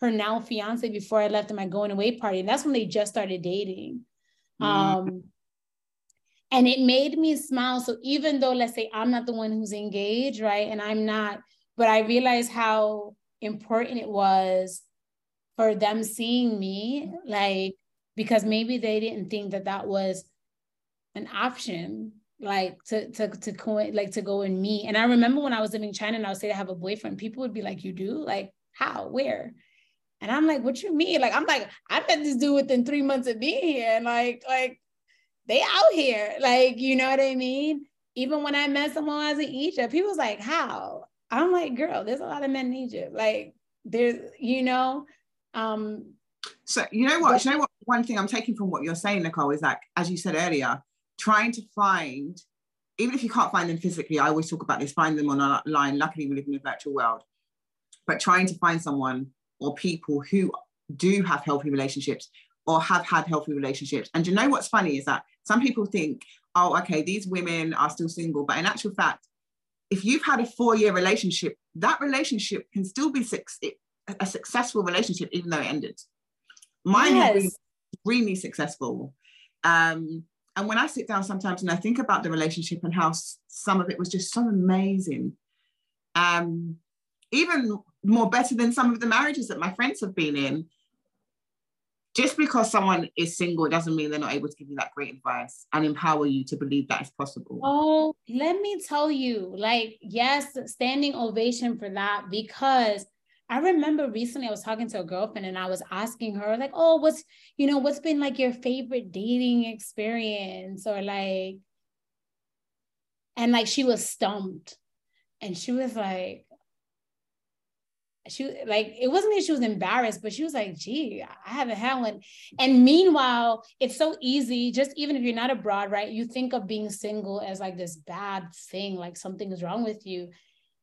her now fiance before I left at my going away party. And that's when they just started dating. Mm-hmm. Um, and it made me smile. So even though, let's say, I'm not the one who's engaged, right? And I'm not, but I realized how important it was for them seeing me, like, because maybe they didn't think that that was an option like to to to co- like to go and meet. And I remember when I was living in China and I would say I have a boyfriend, people would be like, "You do? Like how? Where?" And I'm like, "What you mean?" Like I'm like, I met this dude within three months of being here, and like like they out here, like you know what I mean. Even when I met someone as in Egypt, he was like, "How?" I'm like, "Girl, there's a lot of men in Egypt. Like there's you know." Um, so you know what? But, you know what? One thing I'm taking from what you're saying, Nicole, is like, as you said earlier, trying to find, even if you can't find them physically, I always talk about this, find them online. Luckily, we live in a virtual world, but trying to find someone or people who do have healthy relationships or have had healthy relationships. And you know what's funny is that some people think, oh, okay, these women are still single. But in actual fact, if you've had a four year relationship, that relationship can still be a successful relationship, even though it ended. Mine yes. has been extremely successful. Um, and when I sit down sometimes and I think about the relationship and how some of it was just so amazing, um, even more better than some of the marriages that my friends have been in. Just because someone is single doesn't mean they're not able to give you that great advice and empower you to believe that is possible. Oh, let me tell you, like, yes, standing ovation for that because I remember recently I was talking to a girlfriend and I was asking her, like, oh, what's, you know, what's been like your favorite dating experience? Or like, and like she was stumped. And she was like, she like it wasn't that she was embarrassed, but she was like, gee, I haven't had one. And meanwhile, it's so easy, just even if you're not abroad, right? You think of being single as like this bad thing, like something is wrong with you.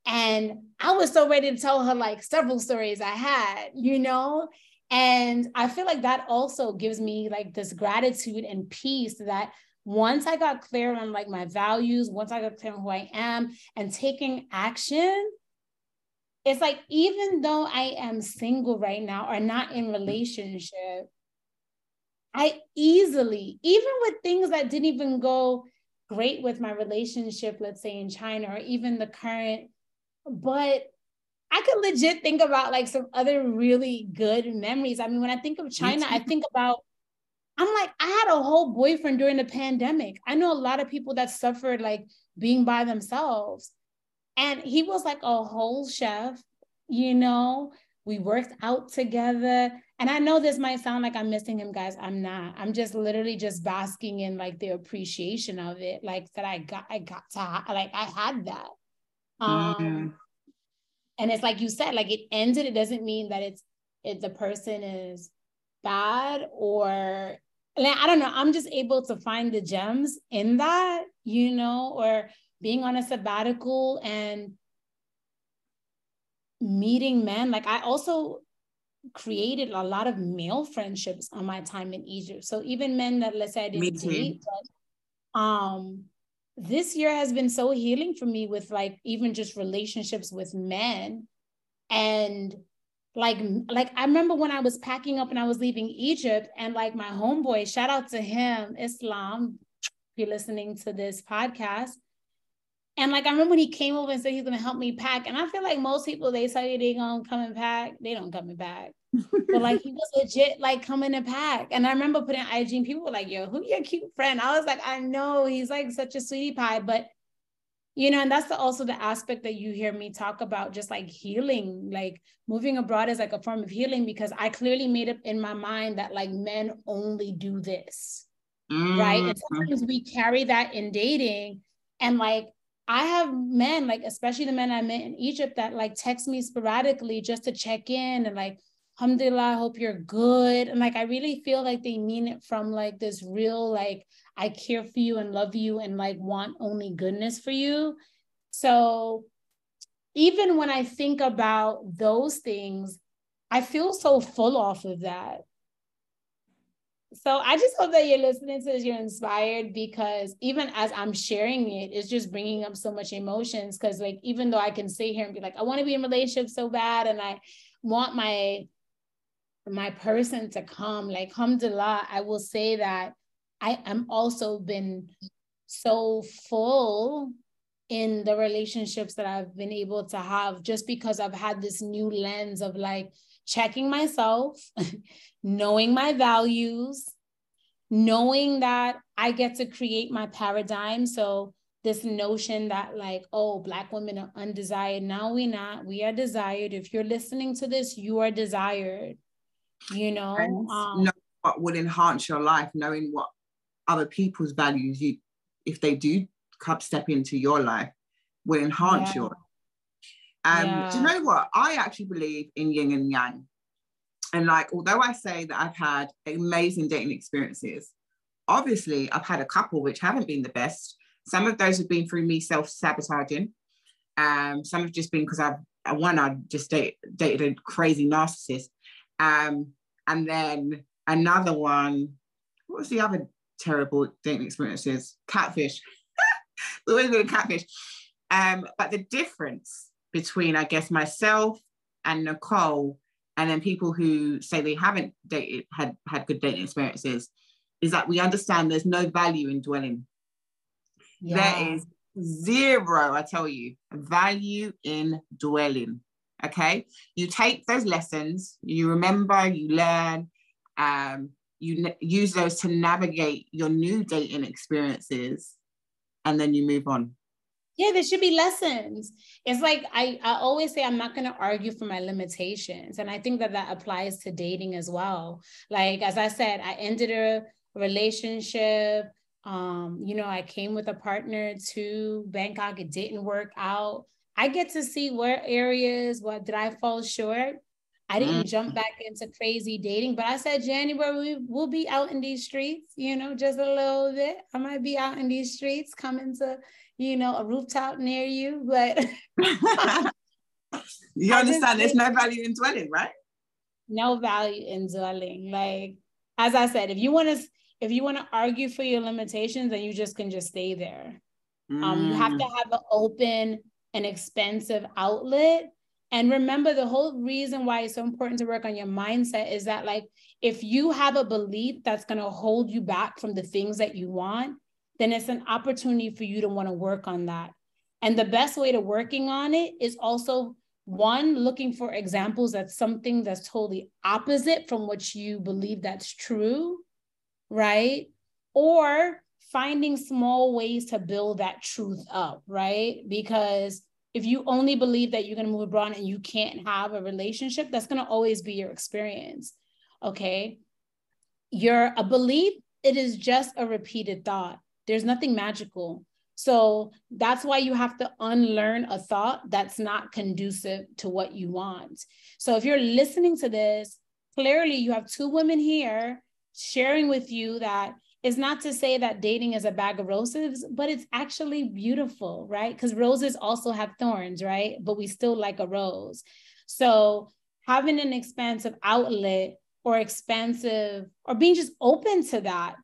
And I was so ready to tell her like several stories I had, you know? And I feel like that also gives me like this gratitude and peace that once I got clear on like my values, once I got clear on who I am and taking action, it's like even though I am single right now or not in relationship, I easily, even with things that didn't even go great with my relationship, let's say in China, or even the current but I could legit think about like some other really good memories. I mean, when I think of China, I think about I'm like, I had a whole boyfriend during the pandemic. I know a lot of people that suffered like being by themselves. And he was like a whole chef, you know. We worked out together. And I know this might sound like I'm missing him, guys. I'm not. I'm just literally just basking in like the appreciation of it. Like that I got, I got to like I had that. Um, mm-hmm. And it's like you said, like it ended. It doesn't mean that it's it the person is bad or I don't know. I'm just able to find the gems in that, you know, or being on a sabbatical and meeting men. Like I also created a lot of male friendships on my time in Egypt. So even men that let's say I didn't date, but um this year has been so healing for me with like even just relationships with men. And like like I remember when I was packing up and I was leaving Egypt and like my homeboy shout out to him Islam if you're listening to this podcast and like I remember when he came over and said he's gonna help me pack and I feel like most people they tell you they gonna come and pack they don't come and pack but like he was legit like coming to pack. And I remember putting IG and people were like, yo, who your cute friend? I was like, I know he's like such a sweetie pie. But you know, and that's the, also the aspect that you hear me talk about, just like healing, like moving abroad is like a form of healing because I clearly made up in my mind that like men only do this. Mm-hmm. Right. And mm-hmm. sometimes we carry that in dating. And like I have men, like especially the men I met in Egypt, that like text me sporadically just to check in and like, alhamdulillah, I hope you're good. And like, I really feel like they mean it from like this real, like, I care for you and love you and like want only goodness for you. So even when I think about those things, I feel so full off of that. So I just hope that you're listening to this, you're inspired because even as I'm sharing it, it's just bringing up so much emotions. Because like even though I can sit here and be like, I want to be in relationship so bad, and I want my my person to come. Like alhamdulillah, I will say that I am also been so full in the relationships that I've been able to have just because I've had this new lens of like checking myself, knowing my values, knowing that I get to create my paradigm. So this notion that like, oh, black women are undesired. Now we not. We are desired. If you're listening to this, you are desired. You know, um, know what would enhance your life, knowing what other people's values you, if they do step into your life, will enhance yeah. your. Um, yeah. Do you know what? I actually believe in yin and yang. And like, although I say that I've had amazing dating experiences, obviously I've had a couple which haven't been the best. Some of those have been through me self-sabotaging. Um, some have just been because I've one I just date, dated a crazy narcissist. Um, and then another one, what was the other terrible dating experiences? Catfish. the way catfish. Um, but the difference between, I guess, myself and Nicole, and then people who say they haven't dated, had had good dating experiences, is that we understand there's no value in dwelling. Yeah. There is zero, I tell you, value in dwelling. Okay. You take those lessons, you remember, you learn, um, you n- use those to navigate your new dating experiences, and then you move on. Yeah, there should be lessons. It's like I, I always say I'm not going to argue for my limitations. And I think that that applies to dating as well. Like, as I said, I ended a relationship. Um, you know, I came with a partner to Bangkok. It didn't work out. I get to see where areas, what did I fall short? I didn't mm. jump back into crazy dating, but I said January we will be out in these streets, you know, just a little bit. I might be out in these streets coming to, you know, a rooftop near you, but you understand there's no value in dwelling, right? No value in dwelling. Like as I said, if you want to if you want to argue for your limitations, then you just can just stay there. Mm. Um, you have to mm. have an open and expensive outlet and remember, the whole reason why it's so important to work on your mindset is that, like, if you have a belief that's going to hold you back from the things that you want, then it's an opportunity for you to want to work on that. And the best way to working on it is also one, looking for examples that's something that's totally opposite from what you believe that's true, right? Or finding small ways to build that truth up, right? Because if you only believe that you're going to move abroad and you can't have a relationship, that's going to always be your experience. Okay. Your a belief, it is just a repeated thought. There's nothing magical. So that's why you have to unlearn a thought that's not conducive to what you want. So if you're listening to this, clearly you have two women here sharing with you that is not to say that dating is a bag of roses, but it's actually beautiful, right? Because roses also have thorns, right? But we still like a rose. So having an expansive outlet or expansive or being just open to that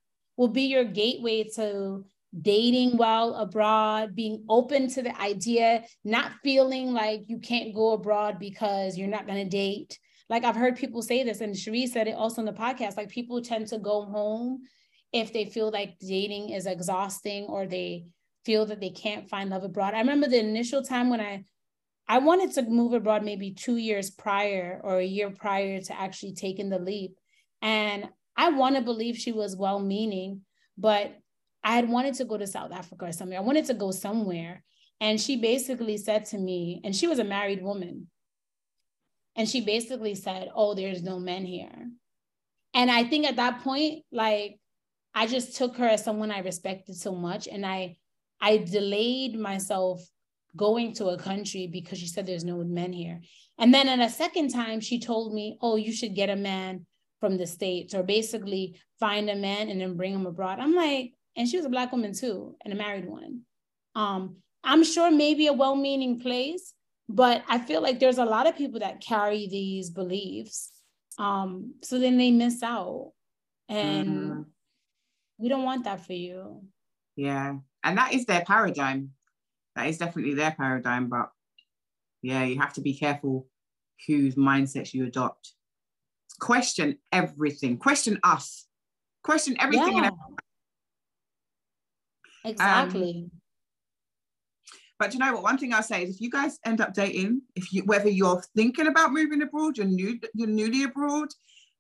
will be your gateway to dating while abroad, being open to the idea, not feeling like you can't go abroad because you're not going to date. Like I've heard people say this, and Sherri said it also in the podcast. Like people tend to go home if they feel like dating is exhausting or they feel that they can't find love abroad. I remember the initial time when I I wanted to move abroad maybe 2 years prior or a year prior to actually taking the leap. And I want to believe she was well meaning, but I had wanted to go to South Africa or somewhere. I wanted to go somewhere. And she basically said to me, and she was a married woman. And she basically said, Oh, there's no men here. And I think at that point, like I just took her as someone I respected so much. And I I delayed myself going to a country because she said there's no men here. And then at a second time, she told me, oh, you should get a man from the States or basically find a man and then bring him abroad. I'm like, and she was a black woman too, and a married one. Um, I'm sure maybe a well-meaning place, but I feel like there's a lot of people that carry these beliefs. Um, so then they miss out. And mm-hmm we don't want that for you. Yeah. And that is their paradigm. That is definitely their paradigm. But yeah, you have to be careful whose mindsets you adopt. Question everything, question us, question everything. Yeah. Exactly. Um, but you know what? One thing I'll say is if you guys end up dating, if you whether you're thinking about moving abroad, you're new, you're newly abroad,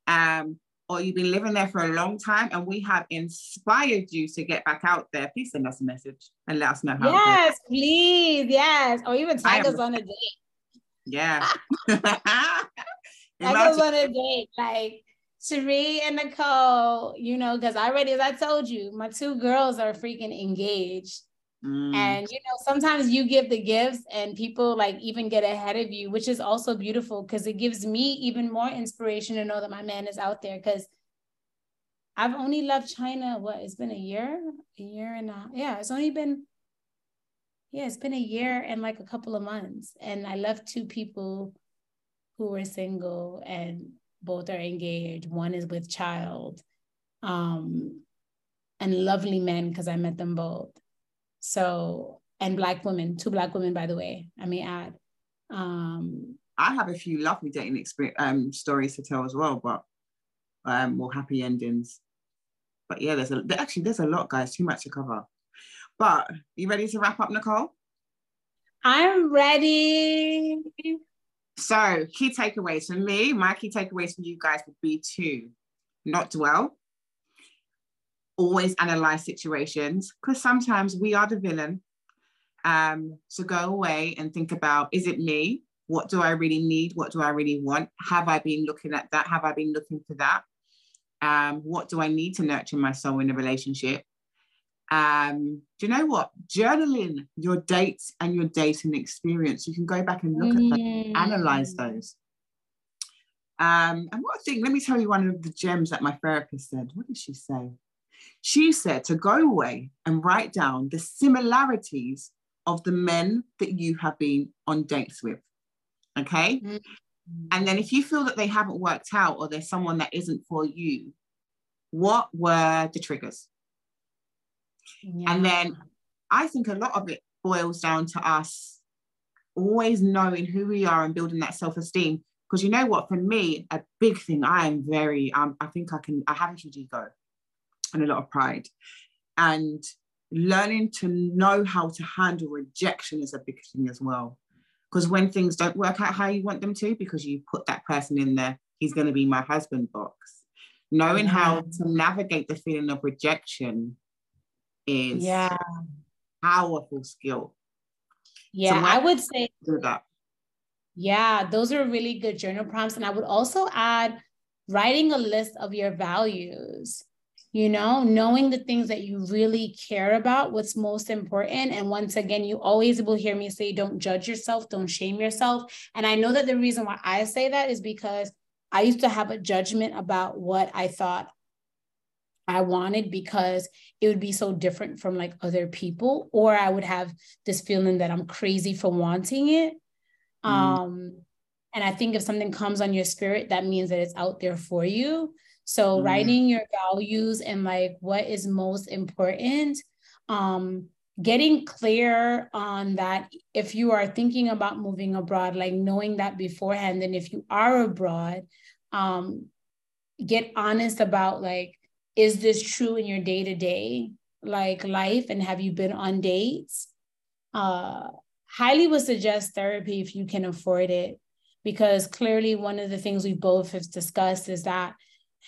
um, or you've been living there for a long time, and we have inspired you to get back out there, please send us a message and let us know how. Yes, please, yes, or even tag us on a date. Yeah. tag us on a date, like. Sherri and Nicole, you know, because I already, as I told you, my two girls are freaking engaged. Mm. And you know, sometimes you give the gifts and people like even get ahead of you, which is also beautiful because it gives me even more inspiration to know that my man is out there. Because I've only left China, what it's been a year, a year and a. Yeah, it's only been, yeah, it's been a year and like a couple of months. And I left two people who are single and both are engaged. One is with child. Um, and lovely men because I met them both. So, and black women, two black women, by the way, I may add. Um, I have a few lovely dating experience um, stories to tell as well, but um, more happy endings. But yeah, there's a actually there's a lot, guys. Too much to cover. But you ready to wrap up, Nicole? I'm ready. So, key takeaways for me, my key takeaways from you guys would be to not dwell, always analyze situations because sometimes we are the villain. Um, so go away and think about is it me? What do I really need? What do I really want? Have I been looking at that? Have I been looking for that? Um, what do I need to nurture my soul in a relationship? Um, do you know what? Journaling your dates and your dating experience. You can go back and look mm. at them, analyze those. Um, and what I think, let me tell you one of the gems that my therapist said. What did she say? She said to go away and write down the similarities of the men that you have been on dates with. Okay. Mm-hmm. And then if you feel that they haven't worked out or there's someone that isn't for you, what were the triggers? Yeah. And then I think a lot of it boils down to us always knowing who we are and building that self esteem. Because you know what, for me, a big thing, I am very, um, I think I can, I have a huge ego and a lot of pride. And learning to know how to handle rejection is a big thing as well. Because when things don't work out how you want them to, because you put that person in there, he's going to be my husband box. Knowing how to navigate the feeling of rejection is yeah powerful skill. Yeah, so I would say that. Yeah, those are really good journal prompts. And I would also add writing a list of your values you know, knowing the things that you really care about, what's most important. And once again, you always will hear me say, don't judge yourself, don't shame yourself. And I know that the reason why I say that is because I used to have a judgment about what I thought I wanted because it would be so different from like other people, or I would have this feeling that I'm crazy for wanting it. Mm. Um, and I think if something comes on your spirit, that means that it's out there for you. So mm writing your values and like what is most important, um, getting clear on that if you are thinking about moving abroad, like knowing that beforehand, and if you are abroad, um, get honest about like, is this true in your day-to-day like life and have you been on dates? Uh, highly would suggest therapy if you can afford it because clearly one of the things we both have discussed is that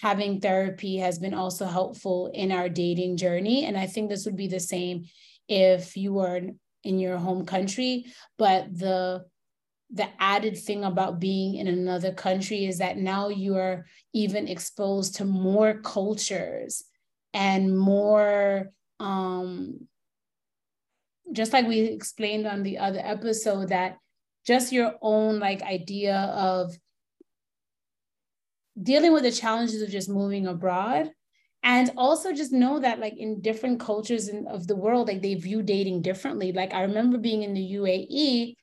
having therapy has been also helpful in our dating journey. And I think this would be the same if you were in your home country. But the the added thing about being in another country is that now you are even exposed to more cultures and more um just like we explained on the other episode that just your own like idea of dealing with the challenges of just moving abroad. And also just know that like in different cultures in, of the world like they view dating differently. Like i remember being in the uae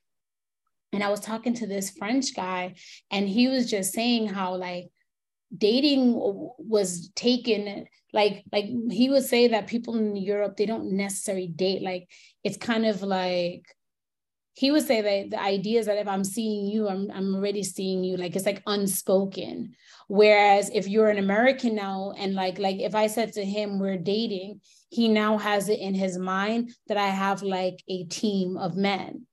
and i was talking to this french guy and he was just saying how like dating was taken like like he would say that people in europe they don't necessarily date like it's kind of like he would say that the idea is that if I'm seeing you, I'm, I'm already seeing you. Like it's like unspoken. Whereas if you're an American now, and like, like if I said to him, we're dating, he now has it in his mind that I have like a team of men.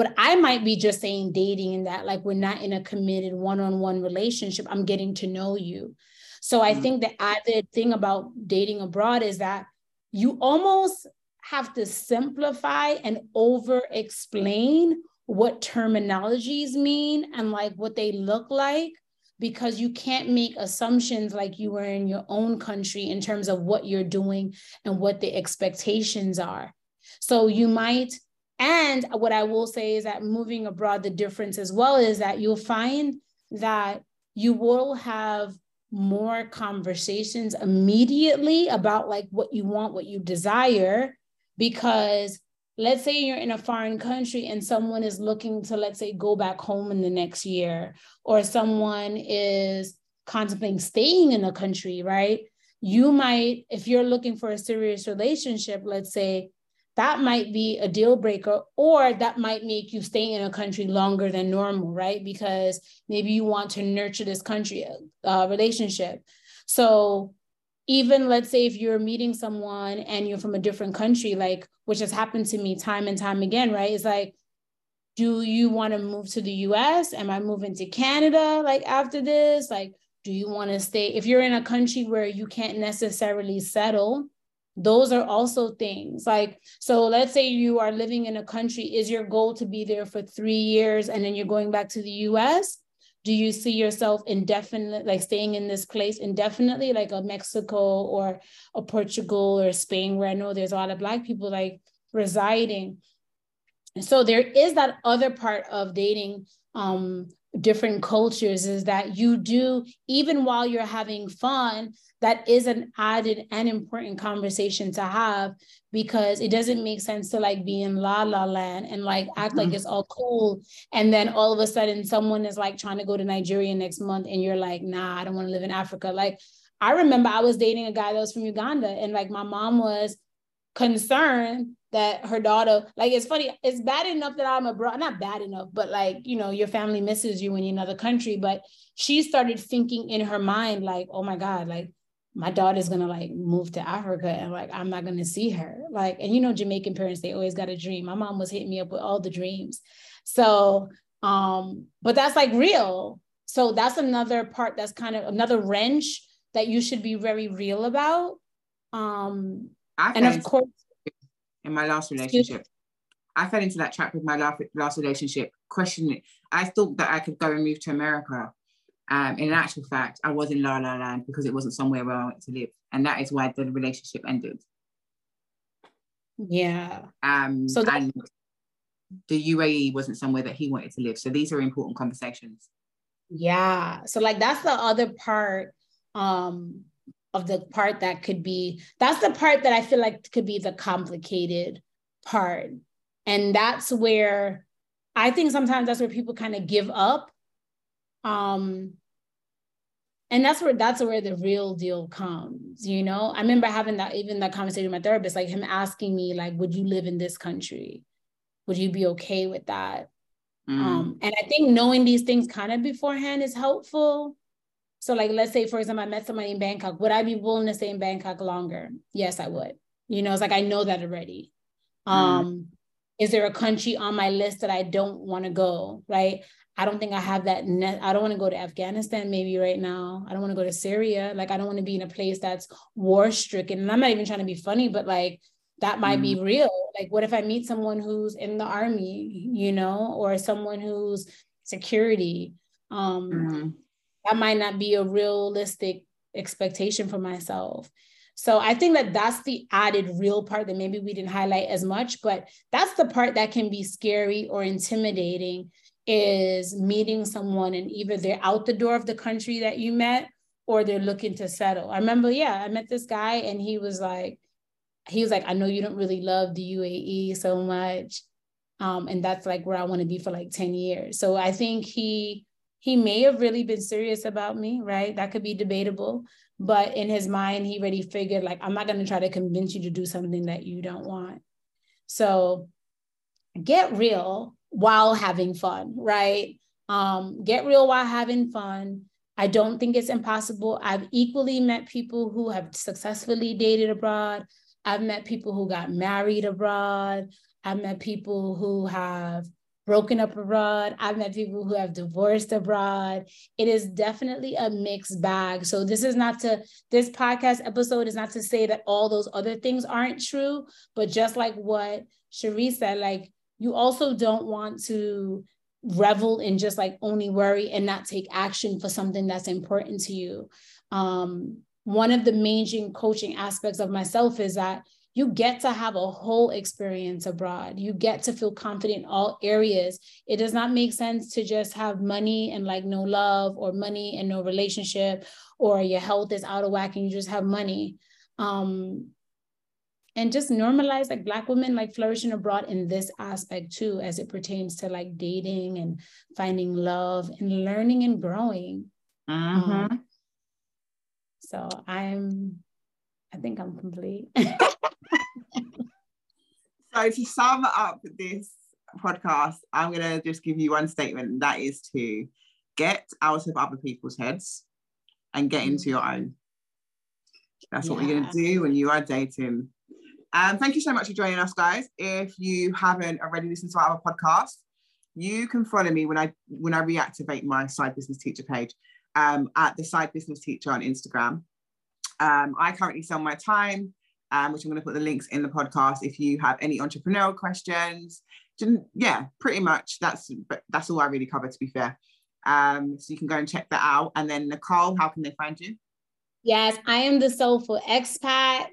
But I might be just saying dating and that like we're not in a committed one-on-one relationship. I'm getting to know you. So I mm-hmm. think the added thing about dating abroad is that you almost have to simplify and over explain what terminologies mean and like what they look like because you can't make assumptions like you were in your own country in terms of what you're doing and what the expectations are. So you might, and what I will say is that moving abroad, the difference as well is that you'll find that you will have more conversations immediately about like what you want, what you desire, because let's say you're in a foreign country and someone is looking to let's say go back home in the next year or someone is contemplating staying in a country right? You might if you're looking for a serious relationship let's say that might be a deal breaker or that might make you stay in a country longer than normal right because maybe you want to nurture this country uh, relationship so even let's say if you're meeting someone and you're from a different country, like which has happened to me time and time again, right? It's like, do you want to move to the US? Am I moving to Canada like after this? Like, do you want to stay? If you're in a country where you can't necessarily settle, those are also things like so let's say you are living in a country is your goal to be there for 3 years and then you're going back to the US do you see yourself indefinite like staying in this place indefinitely like a mexico or a portugal or spain where i know there's a lot of black people like residing? And so there is that other part of dating um different cultures is that you do even while you're having fun that is an added and important conversation to have because it doesn't make sense to like be in la la land and like act mm-hmm. like it's all cool and then all of a sudden someone is like trying to go to Nigeria next month and you're like nah I don't want to live in Africa like I remember I was dating a guy that was from Uganda and like my mom was concerned that her daughter like it's funny it's bad enough that i'm abroad not bad enough but like you know your family misses you when you're in another country but she started thinking in her mind like oh my god like my daughter's gonna like move to Africa and like I'm not gonna see her. Like, and you know, Jamaican parents, they always got a dream. My mom was hitting me up with all the dreams. So, um, but that's like real. So that's another part that's kind of another wrench that you should be very real about. Um, I and of course, in my last relationship, I fell into that trap with my last, last relationship, questioning. it. I thought that I could go and move to America um, in actual fact, I was in La La Land because it wasn't somewhere where I wanted to live. And that is why the relationship ended. Yeah. Um, so that- and the UAE wasn't somewhere that he wanted to live. So these are important conversations. Yeah. So like that's the other part um of the part that could be that's the part that I feel like could be the complicated part. And that's where I think sometimes that's where people kind of give up. Um and that's where that's where the real deal comes you know? I remember having that even that conversation with my therapist like him asking me like would you live in this country? Would you be okay with that? Mm. um and i think knowing these things kind of beforehand is helpful so like let's say for example i met somebody in bangkok would i be willing to stay in bangkok longer yes i would you know it's like i know that already mm. um is there a country on my list that i don't want to go right I don't think I have that. Ne- I don't want to go to Afghanistan maybe right now. I don't want to go to Syria. Like I don't want to be in a place that's war stricken. And I'm not even trying to be funny, but like that might mm be real. Like what if I meet someone who's in the army, you know, or someone who's security? Um, mm That might not be a realistic expectation for myself. So I think that that's the added real part that maybe we didn't highlight as much, but that's the part that can be scary or intimidating is meeting someone and either they're out the door of the country that you met or they're looking to settle. I remember, yeah, I met this guy and he was like, he was like, I know you don't really love the UAE so much. Um, and that's like where I want to be for like 10 years. So I think he he may have really been serious about me, right? That could be debatable. But in his mind, he already figured like, I'm not going to try to convince you to do something that you don't want. So get real while having fun, right? Um, get real while having fun. I don't think it's impossible. I've equally met people who have successfully dated abroad. I've met people who got married abroad. I've met people who have broken up abroad. I've met people who have divorced abroad. It is definitely a mixed bag. So this is not to this podcast episode is not to say that all those other things aren't true, but just like what Sherri said, like you also don't want to revel in just like only worry and not take action for something that's important to you. Um, one of the main coaching aspects of myself is that you get to have a whole experience abroad. You get to feel confident in all areas. It does not make sense to just have money and like no love or money and no relationship or your health is out of whack and you just have money. Um, and just normalize like black women like flourishing abroad in this aspect too as it pertains to like dating and finding love and learning and growing mm-hmm. um, so i'm i think i'm complete So to sum up this podcast, I'm gonna just give you one statement, and that is to get out of other people's heads and get into your own. That's what yeah. we're gonna do when you are dating. Um, thank you so much for joining us, guys. If you haven't already listened to our podcast, you can follow me when I when I reactivate my side business teacher page um, at the side business teacher on Instagram. Um, I currently sell my time um, which I'm going to put the links in the podcast if you have any entrepreneurial questions. Yeah, pretty much that's that's all I really cover to be fair. Um, so you can go and check that out. And then Nicole, how can they find you? Yes, I am the soulful expat.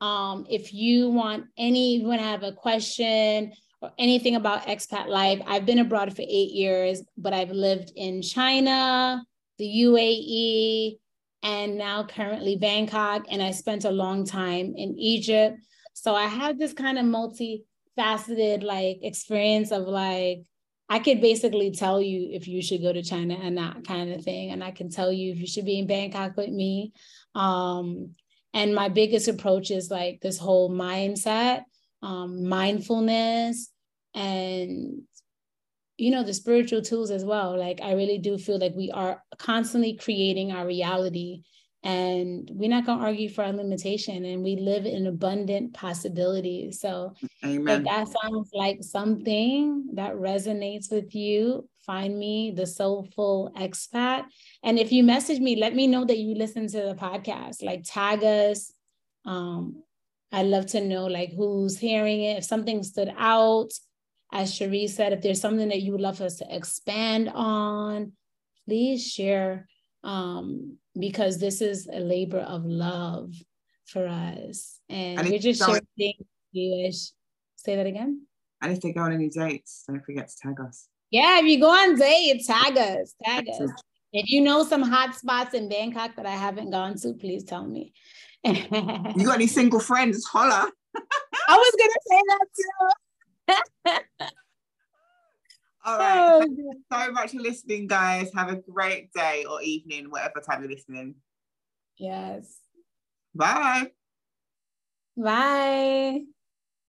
Um, if you want any, you want to have a question or anything about expat life, I've been abroad for eight years, but I've lived in China, the UAE, and now currently Bangkok. And I spent a long time in Egypt. So I have this kind of multifaceted like experience of like, I could basically tell you if you should go to China and not kind of thing. And I can tell you if you should be in Bangkok with me. Um, and my biggest approach is like this whole mindset, um, mindfulness, and you know the spiritual tools as well. Like i really do feel like we are constantly creating our reality and we're not going to argue for our limitation and we live in abundant possibilities. So Amen. if that sounds like something that resonates with you find me the soulful expat. And if you message me let me know that you listen to the podcast. Like tag us. Um i'd love to know like who's hearing it. If something stood out as Sherri said, if there's something that you would love us to expand on, please share um, because this is a labor of love for us. And, and we're just sharing things. Say that again. And if they go on any dates, don't forget to tag us. Yeah, if you go on dates, tag us, tag us. If you know some hot spots in Bangkok that I haven't gone to, please tell me. you got any single friends? Holla. I was gonna say that too. All right. Oh, Thank you so much for listening, guys. Have a great day or evening, whatever time you're listening. Yes. Bye. Bye.